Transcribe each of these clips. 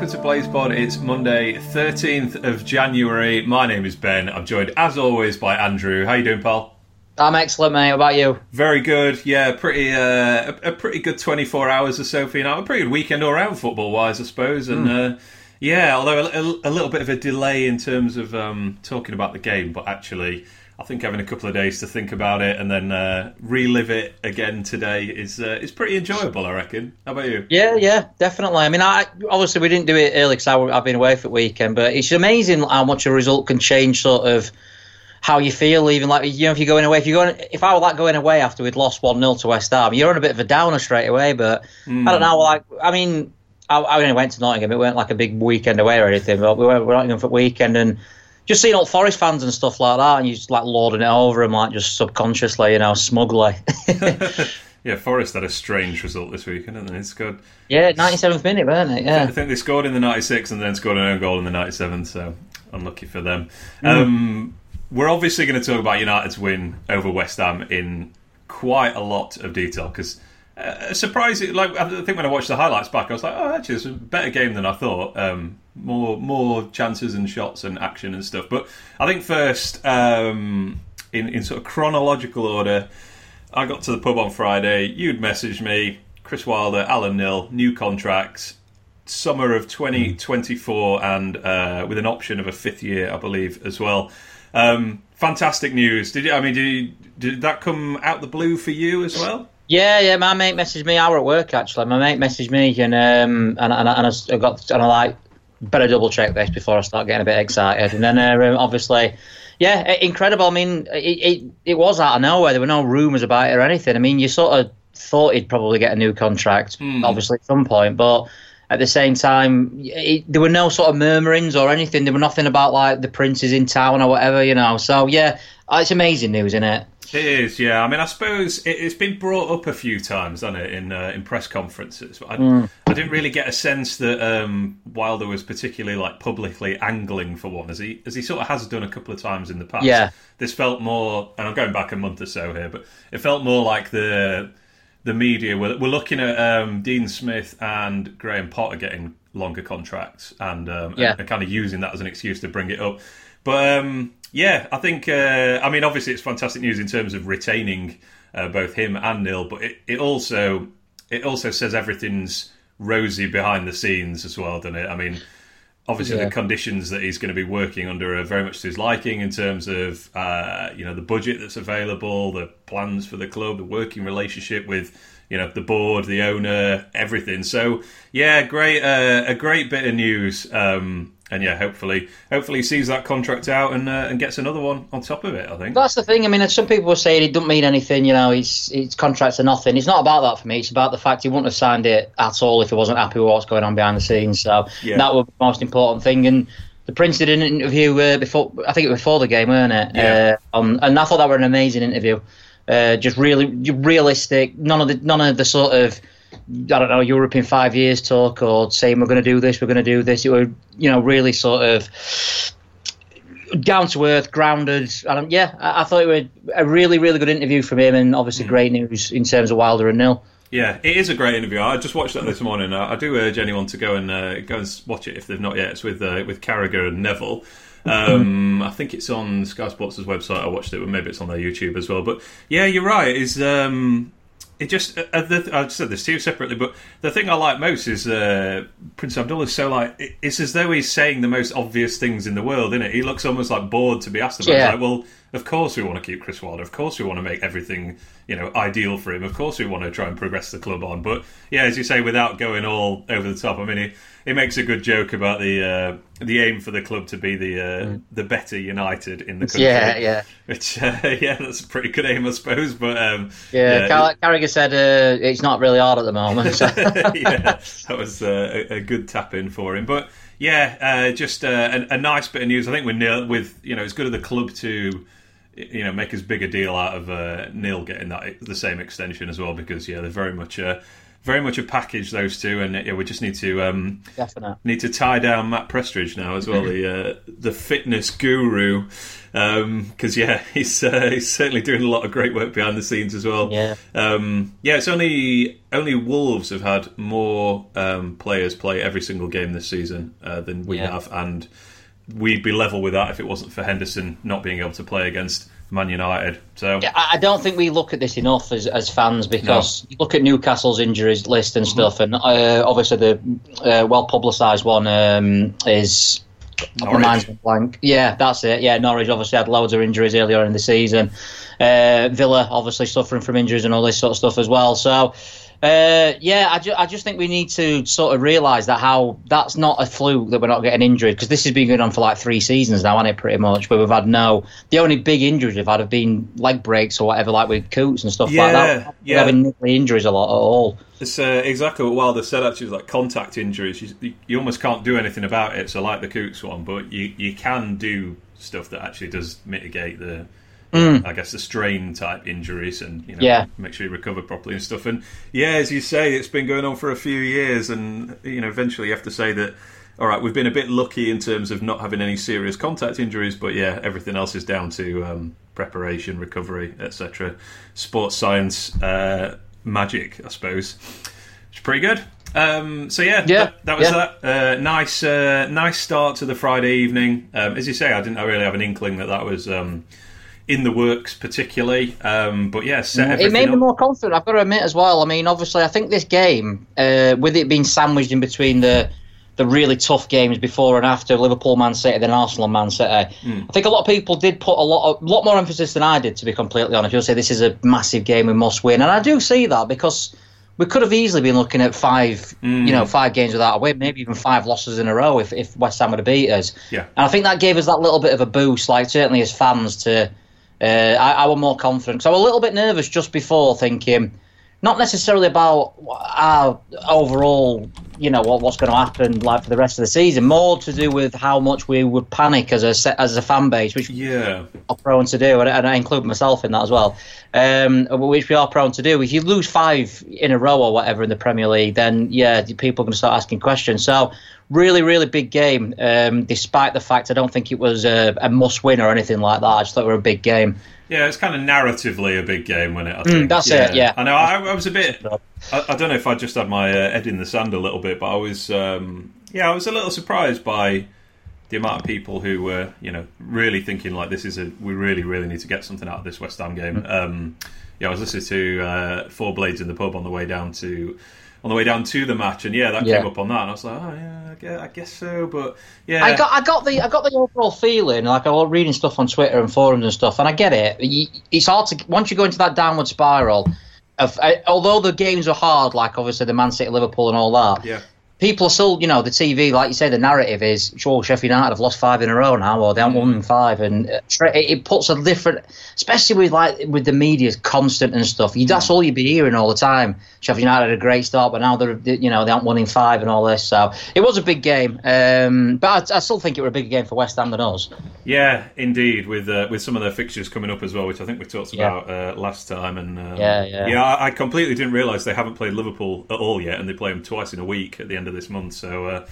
welcome to Blaze Pod. It's Monday, 13th of January. My name is Ben. I'm joined, as always, by Andrew. How you doing, pal? I'm excellent, mate. How about you? Very good. Yeah, pretty uh, a, a pretty good 24 hours or so for you know, a pretty good weekend all around football wise, I suppose. And Mm. uh, yeah, although a, a- a little bit of a delay in terms of um, talking about the game, but actually, I think having a couple of days to think about it and then uh, relive it again today is uh, is pretty enjoyable. I reckon. How about you? Yeah, yeah, definitely. I mean, I obviously we didn't do it early because I've been away for the weekend, but it's amazing how much a result can change sort of how you feel. Even like you know, if you're going away, if you're going, if I were like going away after we'd lost one 0 to West Ham, you're on a bit of a downer straight away. But I don't know. Like, I mean, I, I only went to Nottingham. It weren't like a big weekend away or anything, but we went, we went to Nottingham for the weekend and. Just seeing all Forest fans and stuff like that, and you just like lording it over them, like just subconsciously, you know, smugly. Yeah, Forest had a strange result this weekend, didn't they? It's good. yeah, 97th minute, weren't it? Yeah. I think they scored in the 96 and then scored an own goal in the 97th, so unlucky for them. Um, we're obviously going to talk about United's win over West Ham in quite a lot of detail because uh, surprising. Like I think when I watched the highlights back, I was like, oh, actually, it's a better game than I thought. Um, more more chances and shots and action and stuff. But I think first, um, in in sort of chronological order. I got to the pub on Friday. You'd messaged me, Chris Wilder, Alan Knill, new contracts, summer of 2024, and uh, with an option of a fifth year, I believe, as well. Um, fantastic news. Did you? I mean, did, you, did that come out the blue for you as well? Yeah, yeah. My mate messaged me. I were at work actually. My mate messaged me, and um, and and, and I got and I like better double check this before I start getting a bit excited. And then uh, um, obviously, yeah, incredible. I mean, it, it it was out of nowhere. There were no rumours about it or anything. I mean, you sort of thought he'd probably get a new contract, obviously at some point, but. At the same time, it, there were no sort of murmurings or anything. There were nothing about like the prince is in town or whatever, you know. So yeah, it's amazing news, isn't it? It is, yeah. I mean, I suppose it, it's been brought up a few times, hasn't it, in uh, in press conferences. But I, I didn't really get a sense that um, Wilder was particularly like publicly angling for one, as he as he sort of has done a couple of times in the past. Yeah. This felt more, and I'm going back a month or so here, but it felt more like the the media were, were looking at um, Dean Smith and Graham Potter getting longer contracts and, um, Yeah. and, and kind of using that as an excuse to bring it up. But um, yeah, I think uh, I mean obviously it's fantastic news in terms of retaining uh, both him and Neil, but it, it also it also says everything's rosy behind the scenes as well, doesn't it? I mean, obviously Yeah. the conditions that he's going to be working under are very much to his liking in terms of uh, you know the budget that's available, the plans for the club, the working relationship with you know the board, the owner, everything. So yeah, great uh, a great bit of news. Um, and yeah, hopefully, hopefully he sees that contract out and uh, and gets another one on top of it. I think. That's the thing. I mean, some people were saying it doesn't mean anything. You know, his his contracts are nothing. It's not about that for me. It's about the fact he wouldn't have signed it at all if he wasn't happy with what's going on behind the scenes. So Yeah. that was the most important thing. And the Prince did an interview uh, before. I think it was before the game, weren't it? Yeah. Uh, on, and I thought that was an amazing interview. Uh, just really realistic. None of the none of the sort of I don't know Europe in five years talk or saying we're going to do this, we're going to do this. It were you know really sort of down to earth, grounded. And yeah, I, I thought it was a really, really good interview from him, and obviously great news in terms of Wilder and Knill. Yeah, it is a great interview. I just watched that this morning. I, I do urge anyone to go and uh, go and watch it if they've not yet. It's with uh, with Carragher and Neville. Um, I think it's on Sky Sports' website. I watched it, but maybe it's on their YouTube as well. But yeah, you're right. Is um, it just? Uh, uh, the, I said this to you separately, but the thing I like most is uh, Prince Abdullah. is So like, it- it's as though he's saying the most obvious things in the world, isn't it? He looks almost like bored to be asked about. it. Yeah. Like, well, of course we want to keep Chris Wilder. Of course we want to make everything you know ideal for him. Of course we want to try and progress the club on. But yeah, as you say, without going all over the top. I mean, he, he makes a good joke about the uh, the aim for the club to be the uh, the better United in the country. Yeah, yeah, Which uh, yeah, that's a pretty good aim, I suppose. But um, yeah. Car- Carragher said uh, it's not really hard at the moment. So. yeah, that was uh, a, a good tap in for him. But yeah, uh, just uh, a, a nice bit of news. I think with Neil, with you know, it's good of the club to you know make as big a deal out of uh, Neil getting that the same extension as well because yeah, they're very much very much a package those two, and yeah, we just need to um, need to tie down Matt Prestridge now as well, the uh, the fitness guru, because um, yeah, he's uh, he's certainly doing a lot of great work behind the scenes as well. Yeah, um, yeah. It's only only Wolves have had more um, players play every single game this season uh, than we Yeah. have, and we'd be level with that if it wasn't for Henderson not being able to play against Man United. So I I don't think we look at this enough as, as fans because you look at Newcastle's injuries list and stuff, and uh, obviously the uh, well publicised one um, is. Norwich. My blank. Yeah, that's it. Yeah, Norwich obviously had loads of injuries earlier in the season. Uh, Villa obviously suffering from injuries and all this sort of stuff as well. So, uh, yeah, I, ju- I just think we need to sort of realise that how that's not a fluke that we're not getting injured because this has been going on for like three seasons now, hasn't it? Pretty much, where we've had no. The only big injuries we've had have been leg breaks or whatever, like with Coutts and stuff like that. We're yeah. having injuries a lot at all. It's uh, exactly what Wilder said. Actually, is like contact injuries, you, you almost can't do anything about it. So, like the Coutts one, but you you can do stuff that actually does mitigate the, I guess, the strain type injuries, and you know, Mm. Yeah. make sure you recover properly and stuff. And yeah, as you say, it's been going on for a few years, and you know, eventually you have to say that. All right, we've been a bit lucky in terms of not having any serious contact injuries, but yeah, everything else is down to um, preparation, recovery, etc. Sports science uh, magic, I suppose. It's pretty good. Um, so yeah, Yeah, that, that was yeah. that. Uh, nice, uh, nice start to the Friday evening. Um, as you say, I didn't I really have an inkling that that was um, in the works, particularly. Um, but yeah, set It made me up. more confident. I've got to admit as well. I mean, obviously, I think this game, uh, with it being sandwiched in between the the really tough games before and after Liverpool, Man City, then Arsenal, Man City. I think a lot of people did put a lot of, lot more emphasis than I did, to be completely honest. You'll say this is a massive game we must win, and I do see that because. We could have easily been looking at five, you know, five games without a win, maybe even five losses in a row if, if West Ham would have beat us. Yeah. And I think that gave us that little bit of a boost, like certainly as fans, to uh, I, I were more confident. So I was a little bit nervous just before, thinking not necessarily about our overall, you know, what, what's going to happen like for the rest of the season. More to do with how much we would panic as a as a fan base, which Yeah, are prone to do, and, and I include myself in that as well. Um, which we are prone to do. If you lose five in a row or whatever in the Premier League, then yeah, people are going to start asking questions. So, really, really big game. Um, despite the fact I don't think it was a, a must-win or anything like that. I just thought it was a big game. yeah, it's kind of narratively a big game when it. I think. Mm, that's it, yeah. I know. I, I was a bit. I, I don't know if I just had my uh, head in the sand a little bit, but I was. Um, yeah, I was a little surprised by the amount of people who were, you know, really thinking like this is a we really, really need to get something out of this West Ham game. Mm. Um, yeah, I was listening to uh, Four Blades in the pub on the way down to. On the way down to the match, and yeah, that Yeah. came up on that, and I was like, "Oh yeah, I guess, I guess so." But yeah, I got, I got the, I got the overall feeling. Like I was reading stuff on Twitter and forums and stuff, and I get it. It's hard to once you go into that downward spiral. Of, uh, although the games are hard, like obviously the Man City, Liverpool, and all that, yeah, people are still, you know, the TV, like you say, the narrative is, sure, Sheffield United have lost five in a row now, or they haven't won in five, and uh, it, puts a different, especially with like with the media's constant and stuff. You, that's all you'd be hearing all the time. Sheffield United had a great start, but now they're, you know, they haven't won in five and all this. So it was a big game, um, but I, I still think it was a bigger game for West Ham than us. Yeah, indeed. With uh, with some of their fixtures coming up as well, which I think we talked Yeah. about uh, last time, and um, Yeah, yeah. yeah. I, I completely didn't realise they haven't played Liverpool at all yet, and they play them twice in a week at the end of this month. So uh,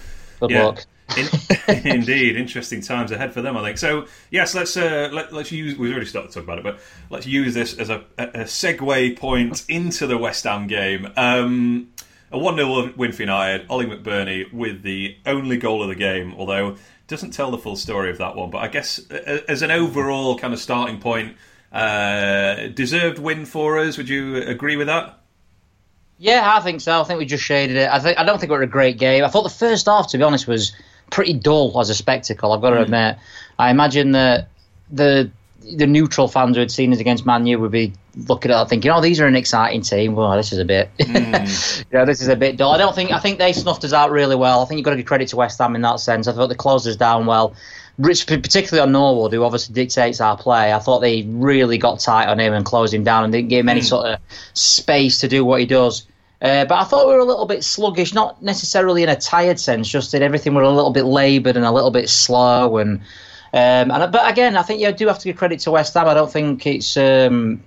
yeah. In, indeed, interesting times ahead for them. I think so. Yes, let's uh, let, let's use. We've already started to talk about it, but let's use this as a, a a segue point into the West Ham game. Um, a 1 0 win for United. Ollie McBurnie with the only goal of the game, although doesn't tell the full story of that one. But I guess uh, as an overall kind of starting point, uh, deserved win for us. Would you agree with that? Yeah, I think so. I think we just shaded it. I think I don't think it was a great game. I thought the first half, to be honest, was pretty dull as a spectacle. I've got to hmm. admit. I imagine that the the neutral fans who had seen us against Man U would be looking at it thinking, "Oh, these are an exciting team." Well, this is a bit, hmm. you know, this is a bit dull. I don't think I think they snuffed us out really well. I think you've got to give credit to West Ham in that sense. I thought they closed us down well. Rich, particularly on Norwood, who obviously dictates our play. I thought they really got tight on him and closed him down and didn't give him any sort of space to do what he does. Uh, but I thought we were a little bit sluggish, not necessarily in a tired sense, just that everything were a little bit laboured and a little bit slow. And um, and but again, I think you do have to give credit to West Ham. I don't think it's. Um,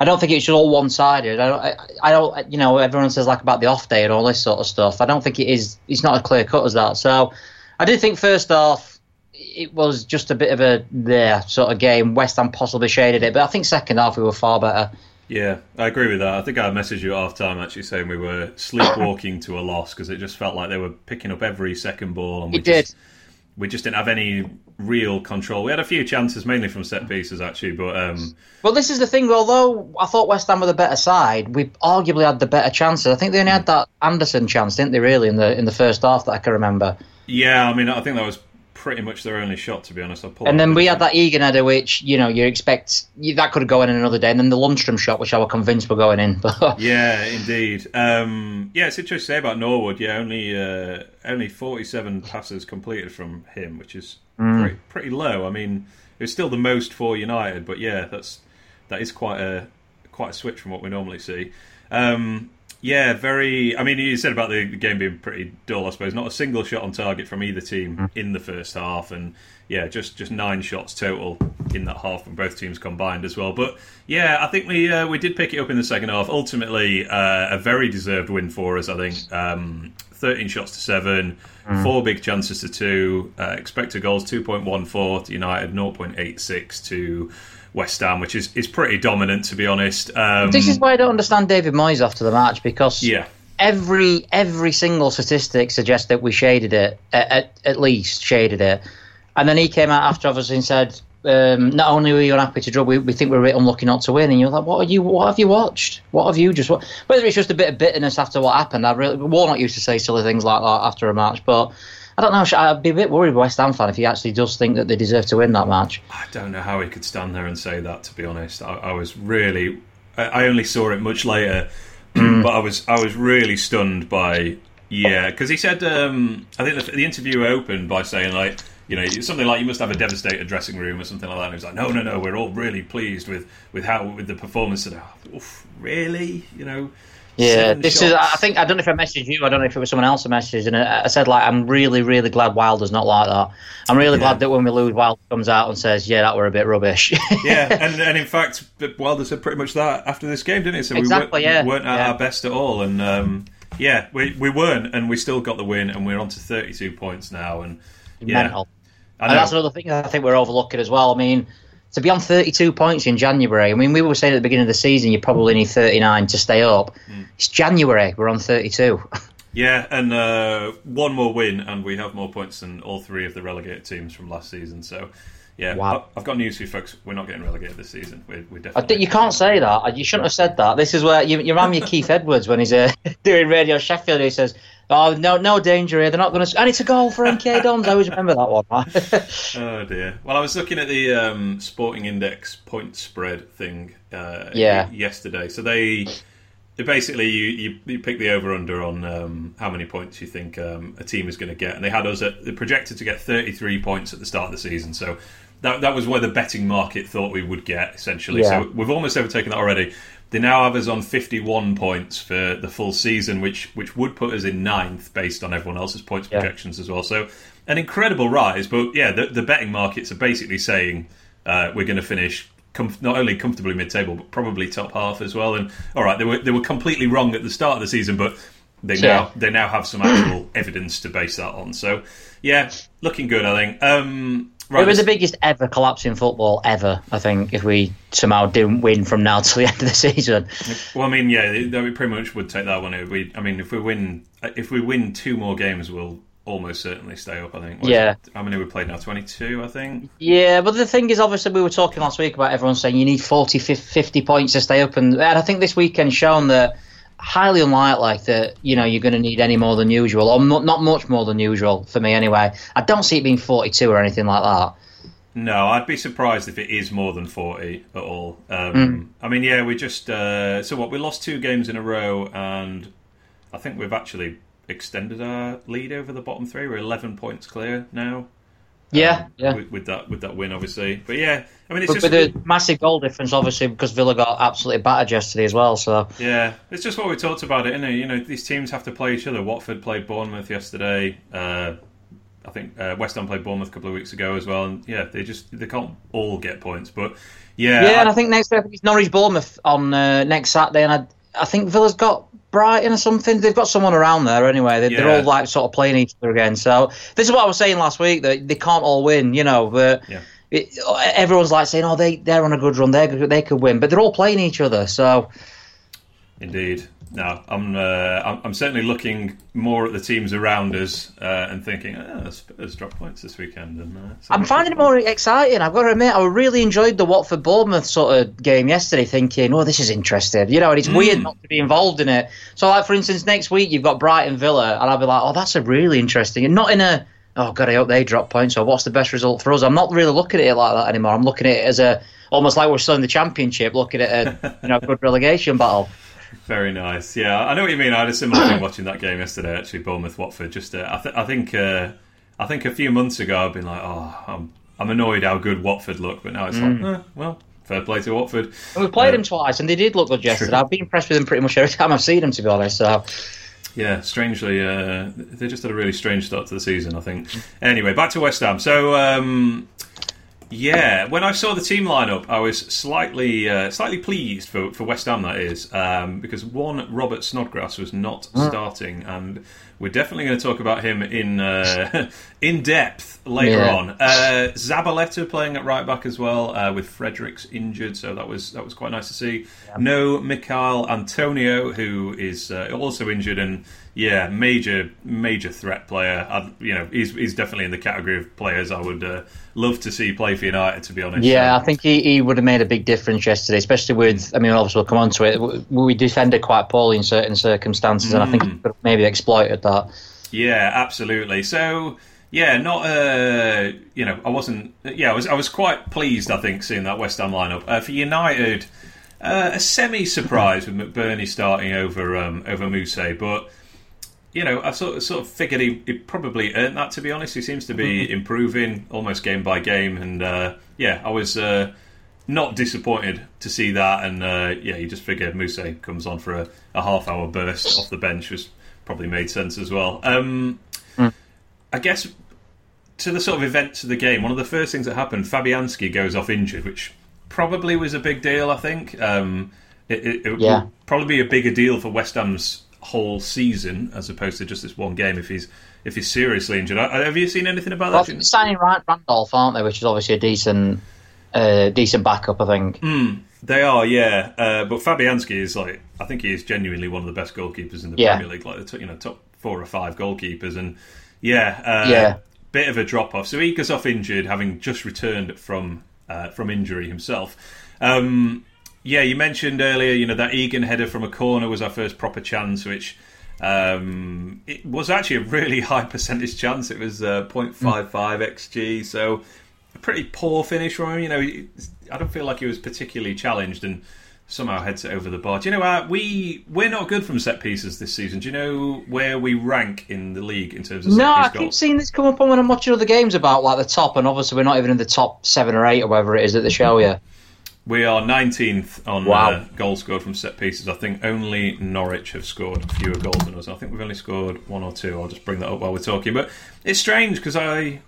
I don't think it's all one sided. I don't, I, I don't, you know, everyone says like about the off day and all this sort of stuff. I don't think it is. It's not as clear cut as that. So I do think first off, it was just a bit of a there sort of game. West Ham possibly shaded it, but I think second half we were far better. Yeah, I agree with that. I think I messaged you at half time actually saying we were sleepwalking to a loss because it just felt like they were picking up every second ball and we It just, did. we just didn't have any real control. We had a few chances, mainly from set pieces actually, but um, Well, this is the thing. Although I thought West Ham were the better side, we arguably had the better chances. I think they only had that Anderson chance, didn't they? Really, in the in the first half that I can remember. yeah, I mean, I think that was pretty much their only shot to be honest. I pulled And then we had that Egan header, which you know you expect that could have gone in another day. And then the Lundstram shot, which I was convinced were going in. But Yeah, indeed. Um, yeah, it's interesting to say about Norwood. Yeah, only uh, only forty-seven passes completed from him, which is pretty, pretty low. I mean, it was still the most for United, but yeah, that's that is quite a quite a switch from what we normally see. Um, yeah, very. I mean, you said about the game being pretty dull. I suppose not a single shot on target from either team in the first half, and yeah, just just nine shots total in that half from both teams combined as well. But yeah, I think we uh, we did pick it up in the second half. Ultimately, uh, a very deserved win for us. I think um, thirteen shots to seven, four big chances to two, uh, expected goals two point one four to United, zero point eight six to. West Ham, which is, is pretty dominant to be honest. Um, this is why I don't understand David Moyes after the match because yeah, every every single statistic suggests that we shaded it at, at, least shaded it, and then he came out after obviously and said. Um, not only were you unhappy to draw, we, we think we're a bit unlucky not to win. And you're like, what are you? What have you watched? What have you just? wa- Whether it's just a bit of bitterness after what happened, I really Warnock used to say silly things like that after a match, but I don't know. I'd be a bit worried, West Ham fan, if he actually does think that they deserve to win that match. I don't know how he could stand there and say that. To be honest, I, I was really. I, only saw it much later, but I was I was really stunned by yeah because he said um, I think the, the interview opened by saying like you know something like you must have a devastated dressing room or something like that. And he was like no no no we're all really pleased with with how with the performance. And oh, really you know. Yeah, seven this is. I think I don't know if I messaged you. I don't know if it was someone else who messaged, and I, I said like I'm really, really glad Wilder's not like that. I'm really glad that when we lose, Wilder comes out and says, "Yeah, that were a bit rubbish." yeah, and, and in fact, Wilder said pretty much that after this game, didn't he? So Exactly, we weren't, yeah. weren't at Yeah. our best at all, and um, yeah, we we weren't, and we still got the win, and we're on to thirty-two points now, and yeah, Mental. And that's another thing I think we're overlooking as well. I mean, to be on 32 points in January. I mean, we were saying at the beginning of the season you probably need 39 to stay up. Hmm. It's January. We're on 32. yeah, and uh, one more win, and we have more points than all three of the relegated teams from last season. So. Yeah, Wow. I've got news for you folks. We're not getting relegated this season. We're, we're I definitely. you can't say that. You shouldn't have said that. This is where you, you remind me of Keith Edwards when he's uh, doing Radio Sheffield. He says, "Oh no, no danger here. They're not going to." And it's a goal for MK Dons. I always remember that one. Oh dear. Well, I was looking at the um, Sporting Index point spread thing uh, Yeah. yesterday. So they, they basically you, you, you pick the over under on um, how many points you think um, a team is going to get, and they had us at they projected to get 33 points at the start of the season. So that that was where the betting market thought we would get essentially. Yeah. So we've almost overtaken that already. They now have us on 51 points for the full season, which which would put us in ninth based on everyone else's points Yeah. projections as well. So an incredible rise, but yeah, the, the betting markets are basically saying uh, we're going to finish com- not only comfortably mid-table, but probably top half as well. And all right, they were they were completely wrong at the start of the season, but they Yeah. now they now have some actual evidence to base that on. So yeah, looking good, I think. Um, right, it was the biggest ever collapse in football ever. I think if we somehow didn't win from now till the end of the season. Well, I mean, yeah, we pretty much would take that one. If we, I mean, if we win, if we win two more games, we'll almost certainly stay up. I think. What Yeah. How many we played now? Twenty-two, I think. Yeah, but the thing is, obviously, we were talking last week about everyone saying you need 40, 50 points to stay up, and, and I think this weekend's shown that highly unlikely that you know you're going to need any more than usual, or not, not much more than usual for me anyway. I don't see it being 42 or anything like that. No, I'd be surprised if it is more than forty at all. Um, I mean, yeah, we just uh, so what? We lost two games in a row, and I think we've actually extended our lead over the bottom three. We're eleven points clear now. Yeah, um, yeah. With, with that with that win, obviously. But yeah, I mean, it's But just with a massive goal difference, obviously, because Villa got absolutely battered yesterday as well. So Yeah, it's just what we talked about it, isn't it? You know, these teams have to play each other. Watford played Bournemouth yesterday. Uh, I think uh, West Ham played Bournemouth a couple of weeks ago as well, and yeah, they just they can't all get points, but yeah, yeah, I, and I think next week it's Norwich Bournemouth on uh, next Saturday, and I, I think Villa's got Brighton or something. They've got someone around there anyway. They, are all like sort of playing each other again. So this is what I was saying last week that they can't all win, you know. But yeah. it, everyone's like saying, "Oh, they they're on a good run. They they could win," but they're all playing each other. So indeed, no, I'm, uh, I'm certainly looking more at the teams around us uh, and thinking, oh, Spurs drop points this weekend. And, uh, I'm finding it more exciting. I've got to admit, I really enjoyed the Watford Bournemouth sort of game yesterday, thinking, oh, this is interesting. You know, and it's mm. weird not to be involved in it. So, like for instance, next week you've got Brighton Villa, and I'll be like, oh, that's a really interesting, and not in a oh god, I hope they drop points or what's the best result for us. I'm not really looking at it like that anymore. I'm looking at it as a almost like we're still in the championship, looking at a you know good relegation battle. Very nice. Yeah, I know what you mean. I had a similar thing watching that game yesterday. Actually, Bournemouth Watford. Just, uh, I, th- I, think, uh, I think a few months ago I've been like, oh, I'm, I'm annoyed how good Watford look, but now it's mm. like, eh, well, fair play to Watford. And we played uh, them twice, and they did look good yesterday. True. I've been impressed with them pretty much every time I've seen them, to be honest. So. Yeah, strangely, uh, they just had a really strange start to the season. I think. Anyway, back to West Ham. So. Um, yeah, when I saw the team lineup, I was slightly uh, slightly pleased for, for West Ham. That is um, because one Robert Snodgrass was not mm. starting, and we're definitely going to talk about him in uh, in depth later yeah. on. Uh, Zabaleta playing at right back as well, uh, with Fredericks injured, so that was that was quite nice to see. Yeah. No Michail Antonio, who is uh, also injured and yeah, major major threat player. I, you know, he's he's definitely in the category of players I would uh, love to see play for United. To be honest, yeah. I think he, he would have made a big difference yesterday, especially with. I mean, obviously we'll come on to it. We defended quite poorly in certain circumstances, mm. and I think he mm. could have maybe exploited that. Yeah, absolutely. So yeah, not uh, you know, I wasn't. Yeah, I was I was quite pleased. I think seeing that West Ham lineup uh, for United. Uh, a semi surprise with McBurnie starting over um, over Mousset, but you know, I sort of, sort of figured he, he, probably earned that. To be honest, he seems to be mm-hmm. improving almost game by game, and uh, yeah, I was uh, not disappointed to see that. And uh, yeah, you just figure Mousset comes on for a, a, half hour burst off the bench, was probably made sense as well. Um, mm. I guess to the sort of events of the game, one of the first things that happened, Fabianski goes off injured, which probably was a big deal. I think um, it, it, it yeah. would probably be a bigger deal for West Ham's whole season as opposed to just this one game if he's if he's seriously injured. Have you seen anything about well, that? Signing Randolph, aren't they? Which is obviously a decent uh, decent backup, I think. Mm, they are, yeah. Uh, but Fabianski is like I think he is genuinely one of the best goalkeepers in the yeah. Premier League, like the you know top four or five goalkeepers, and yeah, uh, yeah, bit of a drop off. So he goes off injured, having just returned from uh, from injury himself. Um, yeah, you mentioned earlier, you know, that Egan header from a corner was our first proper chance, which um, it was actually a really high percentage chance. It was uh, 0.55 xg, so a pretty poor finish from him. You know, I don't feel like he was particularly challenged and somehow heads it over the bar. Do you know uh, we we're not good from set pieces this season? Do you know where we rank in the league in terms of no? I keep seeing this come up on when I'm watching other games about like the top, and obviously we're not even in the top seven or eight or whatever it is at the show you. We are 19th on wow. uh, goals scored from set pieces. I think only Norwich have scored fewer goals than us. I think we've only scored one or two. I'll just bring that up while we're talking. But it's strange because I.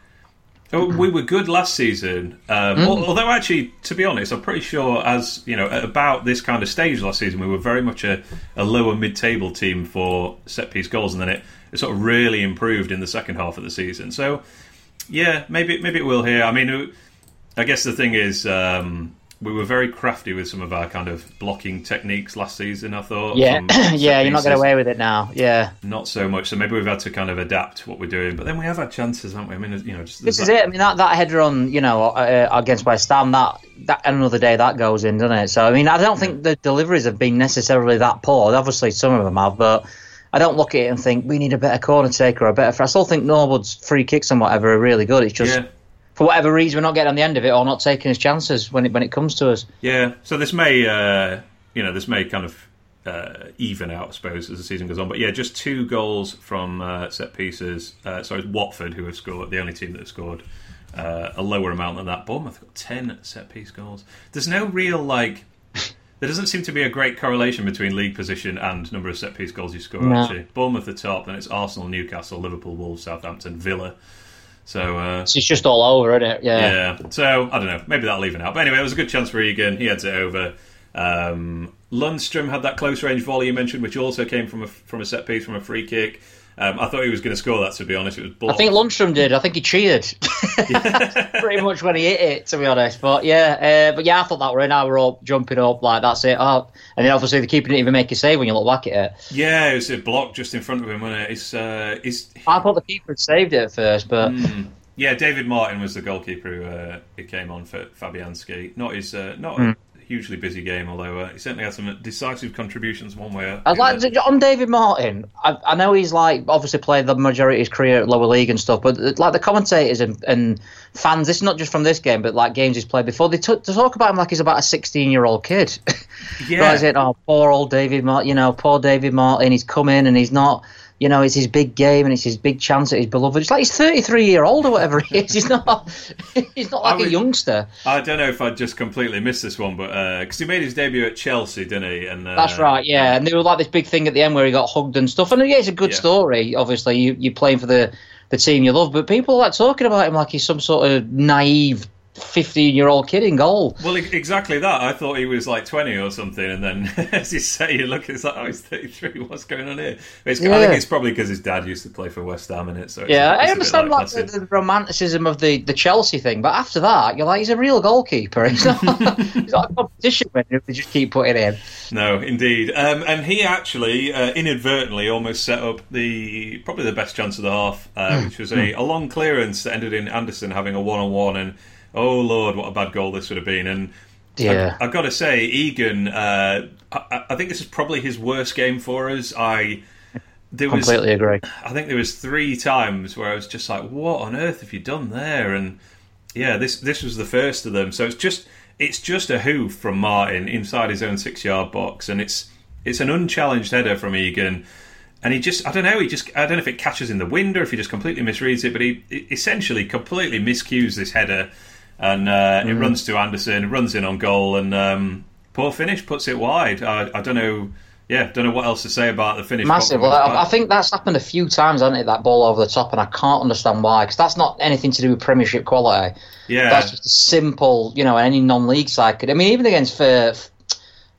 Oh, we were good last season. Um, mm. Although, actually, to be honest, I'm pretty sure, as you know, at about this kind of stage last season, we were very much a, a lower mid-table team for set piece goals, and then it, it sort of really improved in the second half of the season. So, yeah, maybe maybe it will here. I mean, I guess the thing is, um, we were very crafty with some of our kind of blocking techniques last season. I thought. Yeah, yeah, you're not getting away with it now. Yeah, not so much. So maybe we've had to kind of adapt what we're doing. But then we have had chances, haven't we? I mean, you know, just, this is that... it. I mean, that, that header on you know uh, against West Ham, that that another day that goes in, doesn't it? So I mean, I don't think the deliveries have been necessarily that poor. Obviously, some of them have, but. I don't look at it and think we need a better corner taker or a better. I still think Norwood's free kicks and whatever are really good. It's just yeah for whatever reason, we're not getting on the end of it or not taking his chances when it when it comes to us. Yeah, so this may, uh, you know, this may kind of uh, even out, I suppose, as the season goes on. But yeah, just two goals from uh, set pieces. Uh, sorry, Watford, who have scored, the only team that have scored uh, a lower amount than that. Bournemouth got ten set piece goals. There's no real like. There doesn't seem to be a great correlation between league position and number of set piece goals you score. No. Actually, Bournemouth at the top, then it's Arsenal, Newcastle, Liverpool, Wolves, Southampton, Villa So uh, it's just all over, isn't it? Yeah. Yeah. So I don't know. Maybe that'll even out. But anyway, it was a good chance for Egan. He heads it over. Um, Lundstram had that close range volley you mentioned, which also came from a from a set piece from a free kick. Um, I thought he was going to score that. To be honest, it was. Blocked. I think Lundstram did. I think he cheered pretty much when he hit it. To be honest, but yeah, uh, but yeah, I thought that were in. I were all jumping up like that's it. Oh, and then obviously the keeper didn't even make a save when you look back at it. Yeah, it was a block just in front of him, wasn't it? It's, uh, it's... I thought the keeper had saved it at first, but mm. yeah, David Martin was the goalkeeper who, uh, who came on for Fabianski. Not his, uh, not Mm. Hugely busy game, although uh, he certainly had some decisive contributions one way. or I'd like to, on David Martin. I, I know he's like obviously played the majority of his career at lower league and stuff, but uh, like the commentators and, and fans, this is not just from this game, but like games he's played before. They, t- talk about him like he's about a sixteen-year-old kid. Yeah. Right, saying, "Oh, poor old David Martin. You know, poor David Martin. He's come in and he's not." You know, it's his big game and it's his big chance at his beloved. It's like he's 33 year old or whatever he is. He's not. He's not like a youngster. I don't know if I'd just completely missed this one, but because he made his debut at Chelsea, didn't he? And uh, That's right, yeah. And there was like this big thing at the end where he got hugged and stuff. And yeah, it's a good Yeah. story. Obviously, you you playing for the the team you love, but people are like talking about him like he's some sort of naive fifteen year old kid in goal. Well, exactly that. I thought he was like 20 or something, and then as you say, you look, it's like, oh, he's 33. What's going on here? It's, I think it's probably because his dad used to play for West Ham in it. So it's, Yeah, it's a I understand like, that's the, the romanticism of the, the Chelsea thing, but after that, you're like he's a real goalkeeper. He's not, he's not a competition winner if they just keep putting in. No, indeed. Um, and he actually uh, inadvertently almost set up the probably the best chance of the half, uh, which was a, a long clearance that ended in Anderson having a one on one. And oh lord, what a bad goal this would have been. And Yeah. I, have got to say, Egan. Uh, I, I think this is probably his worst game for us. I there was Completely agree. I think there was three times where I was just like, "What on earth have you done there?" And yeah, this this was the first of them. So it's just it's just a hoof from Martin inside his own six yard box, and it's it's an unchallenged header from Egan. And he just, I don't know, he just, I don't know if it catches in the wind or if he just completely misreads it, but he, he essentially completely miscues this header and uh, it runs to Anderson, runs in on goal, and um, poor finish puts it wide. I, I don't know, yeah, don't know what else to say about the finish. Massive. Well, I, I think that's happened a few times, hasn't it? That ball over the top, and I can't understand why. Because that's not anything to do with Premiership quality. yeah, That's just a simple, you know, any non-league side could. I mean, even against uh,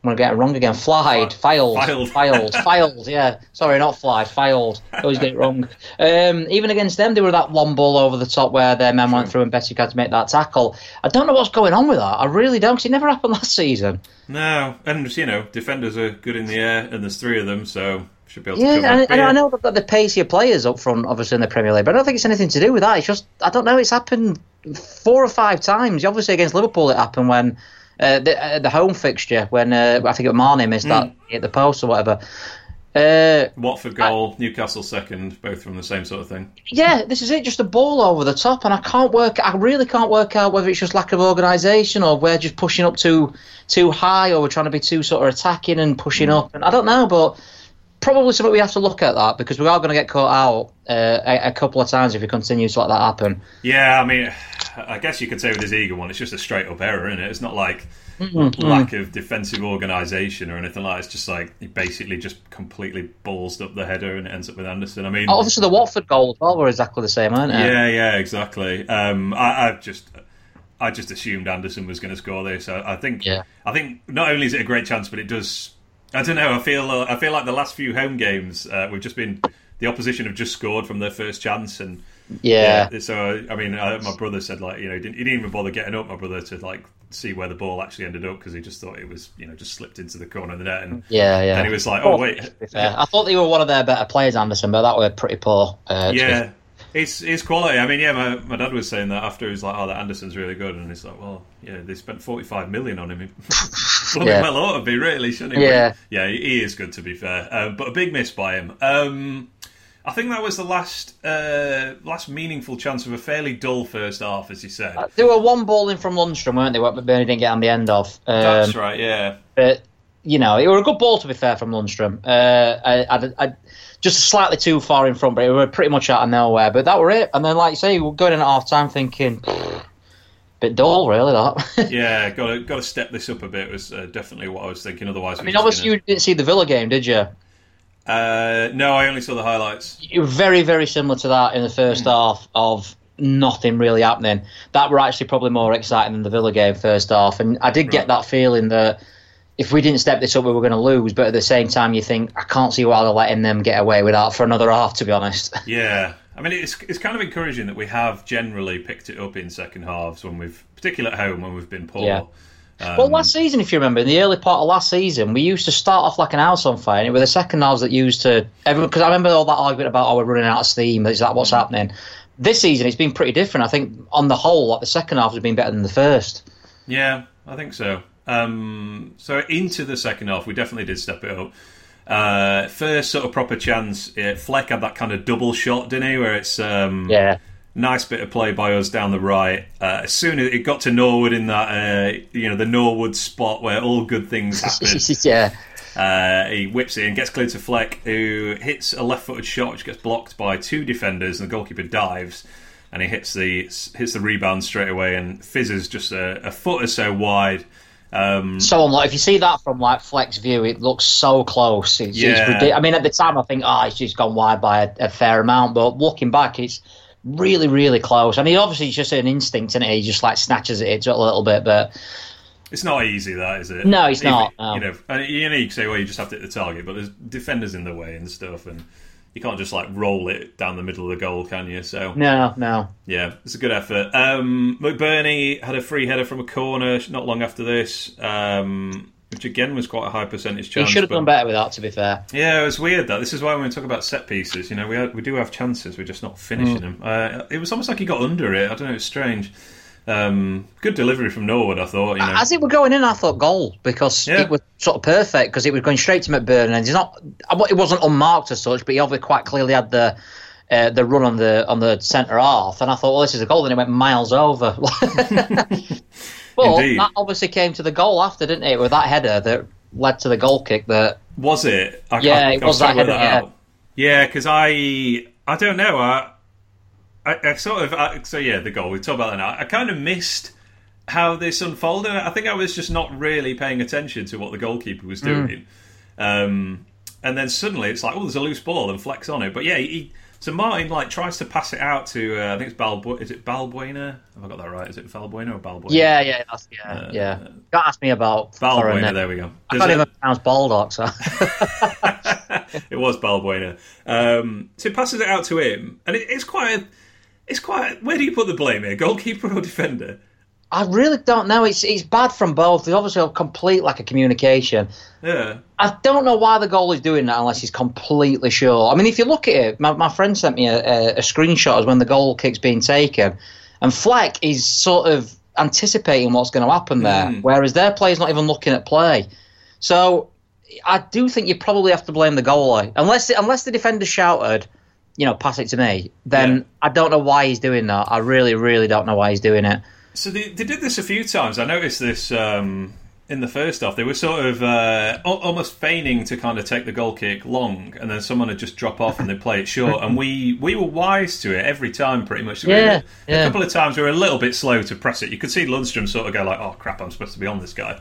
I'm to get it wrong again. Flied, Fylde, Fylde. Fylde, Fylde. Yeah, sorry, not flied, Fylde. Always get it wrong. Um, even against them, they were that one ball over the top where their men went through and Betty had to make that tackle. I don't know what's going on with that. I really don't, because it never happened last season. no, and you know, defenders are good in the air, and there's three of them, so should be able to Yeah, and, and yeah. I know they've got the pacier players up front, obviously in the Premier League, but I don't think it's anything to do with that. It's just I don't know. It's happened four or five times. Obviously against Liverpool, it happened when uh, the uh, the home fixture when uh, I think it was Mané missed that at the post or whatever. Uh, Watford goal, Newcastle second, both from the same sort of thing. yeah, this is it. Just a ball over the top, and I can't work. I really can't work out whether it's just lack of organisation or we're just pushing up too too high, or we're trying to be too sort of attacking and pushing up. And I don't know, but probably something we have to look at that because we are going to get caught out uh, a, a couple of times if we continue to let that happen. Yeah, I mean, I guess you could say with his eager one, it's just a straight up error, isn't it? It's not like Mm-hmm. lack of defensive organisation or anything like that. It's just like he basically just completely ballsed up the header and it ends up with Anderson. I mean, Obviously, the Watford goal as well were exactly the same, aren't they? yeah, yeah, exactly. Um, I, I just. I just assumed Anderson was going to score this. I, I think. Yeah. I think not only is it a great chance, but it does. I don't know. I feel. Uh, I feel like the last few home games, uh, we've just been. The opposition have just scored from their first chance, and Yeah. Yeah, so I mean, uh, my brother said like you know he didn't, he didn't even bother getting up. My brother to like see where the ball actually ended up because he just thought it was you know just slipped into the corner of the net, and Yeah, yeah. then he was like, oh wait, To. I thought they were one of their better players, Anderson, but that were pretty poor. Uh, yeah. It's, it's quality. I mean, yeah, my, my dad was saying that after he was like, "Oh, that Anderson's really good," and he's like, "Well, yeah, they spent forty five million on him. Bloody Yeah. well ought to be, really, shouldn't he?" Yeah. Yeah, he is good to be fair, um, but a big miss by him. Um, I think that was the last uh, last meaningful chance of a fairly dull first half, as you said. They were one ball in from Lundstram, weren't they? What Burnley didn't get on the end of. Um, That's right. Yeah. But you know, it were a good ball to be fair from Lundstram. Uh, I, I, I, just slightly too far in front, but it were pretty much out of nowhere. But that were it. And then, like you say, we're going in at half time thinking, bit dull, really. That. Yeah, got to got to step this up a bit was uh, definitely what I was thinking. Otherwise, I mean, obviously, you didn't see the Villa game, did you? Uh, no, I only saw the highlights. You were very, very similar to that in the first Hmm. half of nothing really happening. That were actually probably more exciting than the Villa game first half. And I did get that feeling that if we didn't step this up, we were going to lose. But at the same time, you think I can't see why they're letting them get away with that for another half. To be honest, Yeah, I mean it's it's kind of encouraging that we have generally picked it up in second halves when we've, particularly at home when we've been poor. Yeah. Um, well, last season, if you remember, in the early part of last season, we used to start off like an house on fire, and it were the second halves that used to everyone. Because I remember all that argument about oh we're running out of steam. Is that what's Mm. happening? This season, it's been pretty different. I think on the whole, like the second half has been better than the first. Yeah, I think so. Um, so into the second half, we definitely did step it up. Uh, first sort of proper chance, uh, Fleck had that kind of double shot, didn't he? Where it's um, Yeah, nice bit of play by us down the right. Uh, as soon as it got to Norwood in that, uh, you know, the Norwood spot where all good things happen, yeah. uh, he whips it and gets clear to Fleck, who hits a left-footed shot, which gets blocked by two defenders, and the goalkeeper dives, and he hits the hits the rebound straight away, and fizzes just a, a foot or so wide. Um, So like if you see that from like Fleck's view, it looks so close. It's, Yeah. it's. I mean, at the time, I think, oh, it's just gone wide by a, a fair amount. But looking back, it's really, really close. I mean, obviously, it's just an instinct, and he just like snatches it a little bit. But It's not easy, that is it? No, it's Even- not, no. You know, and you know, you say, well, you just have to hit the target, but there's defenders in the way and stuff, and you can't just like roll it down the middle of the goal, can you? So no, no. yeah, it's a good effort. Um, McBurnie had a free header from a corner not long after this, um, which again was quite a high percentage He chance. should have but- done better with that. To be fair, Yeah, it was weird that. This is why when we talk about set pieces, you know, we have, we do have chances, we're just not finishing them. Uh, it was almost like he got under it. I don't know, it's strange. Um, good delivery from Norwood, I thought. You know, as it were going in, I thought goal because Yeah. it was sort of perfect because it was going straight to McBurn, and he's not. It wasn't unmarked as such, but he obviously quite clearly had the. Uh, the run on the on the centre half, and I thought, well, this is a goal. Then it went miles over. but Indeed. that obviously came to the goal after, didn't it? With that header that led to the goal kick. That Was it? I, Yeah, I, it I was that header, work yeah. out. Yeah, because I I don't know. I I, I sort of I, so yeah, the goal we talk about that now. I kind of missed how this unfolded. I think I was just not really paying attention to what the goalkeeper was Mm. doing. Um, and then suddenly it's like, oh, there's a loose ball and Fleck's on it. But yeah, he, so Martin like tries to pass it out to uh, I think it's Balbu- Is it Balbuena? Have I got that right? Is it Valbuena or Balbuena? yeah, yeah, that's, yeah, yeah. Don't ask me about Balbuena. There we go. I can't a- even pronounce Baldock. So it was Balbuena. Um, so he passes it out to him, and it, it's quite. A, it's quite. Where do you put the blame here? Goalkeeper or defender? I really don't know. It's it's bad from both. There's obviously a complete lack of communication. Yeah, I don't know why the goalie's doing that unless he's completely sure. I mean, if you look at it, my, my friend sent me a, a, a screenshot of when the goal kick's being taken, and Fleck is sort of anticipating what's going to happen there, Mm. whereas their player's not even looking at play. So I do think you probably have to blame the goalie, unless unless the defender shouted, you know, pass it to me. Then Yeah. I don't know why he's doing that. I really, really don't know why he's doing it. So they, they did this a few times. I noticed this um, in the first half. They were sort of uh, almost feigning to kind of take the goal kick long, and then someone would just drop off and they play it short. And we we were wise to it every time, pretty much. We were- Yeah, a couple of times we were a little bit slow to press it. You could see Lundstram sort of go like, "Oh crap, I'm supposed to be on this guy."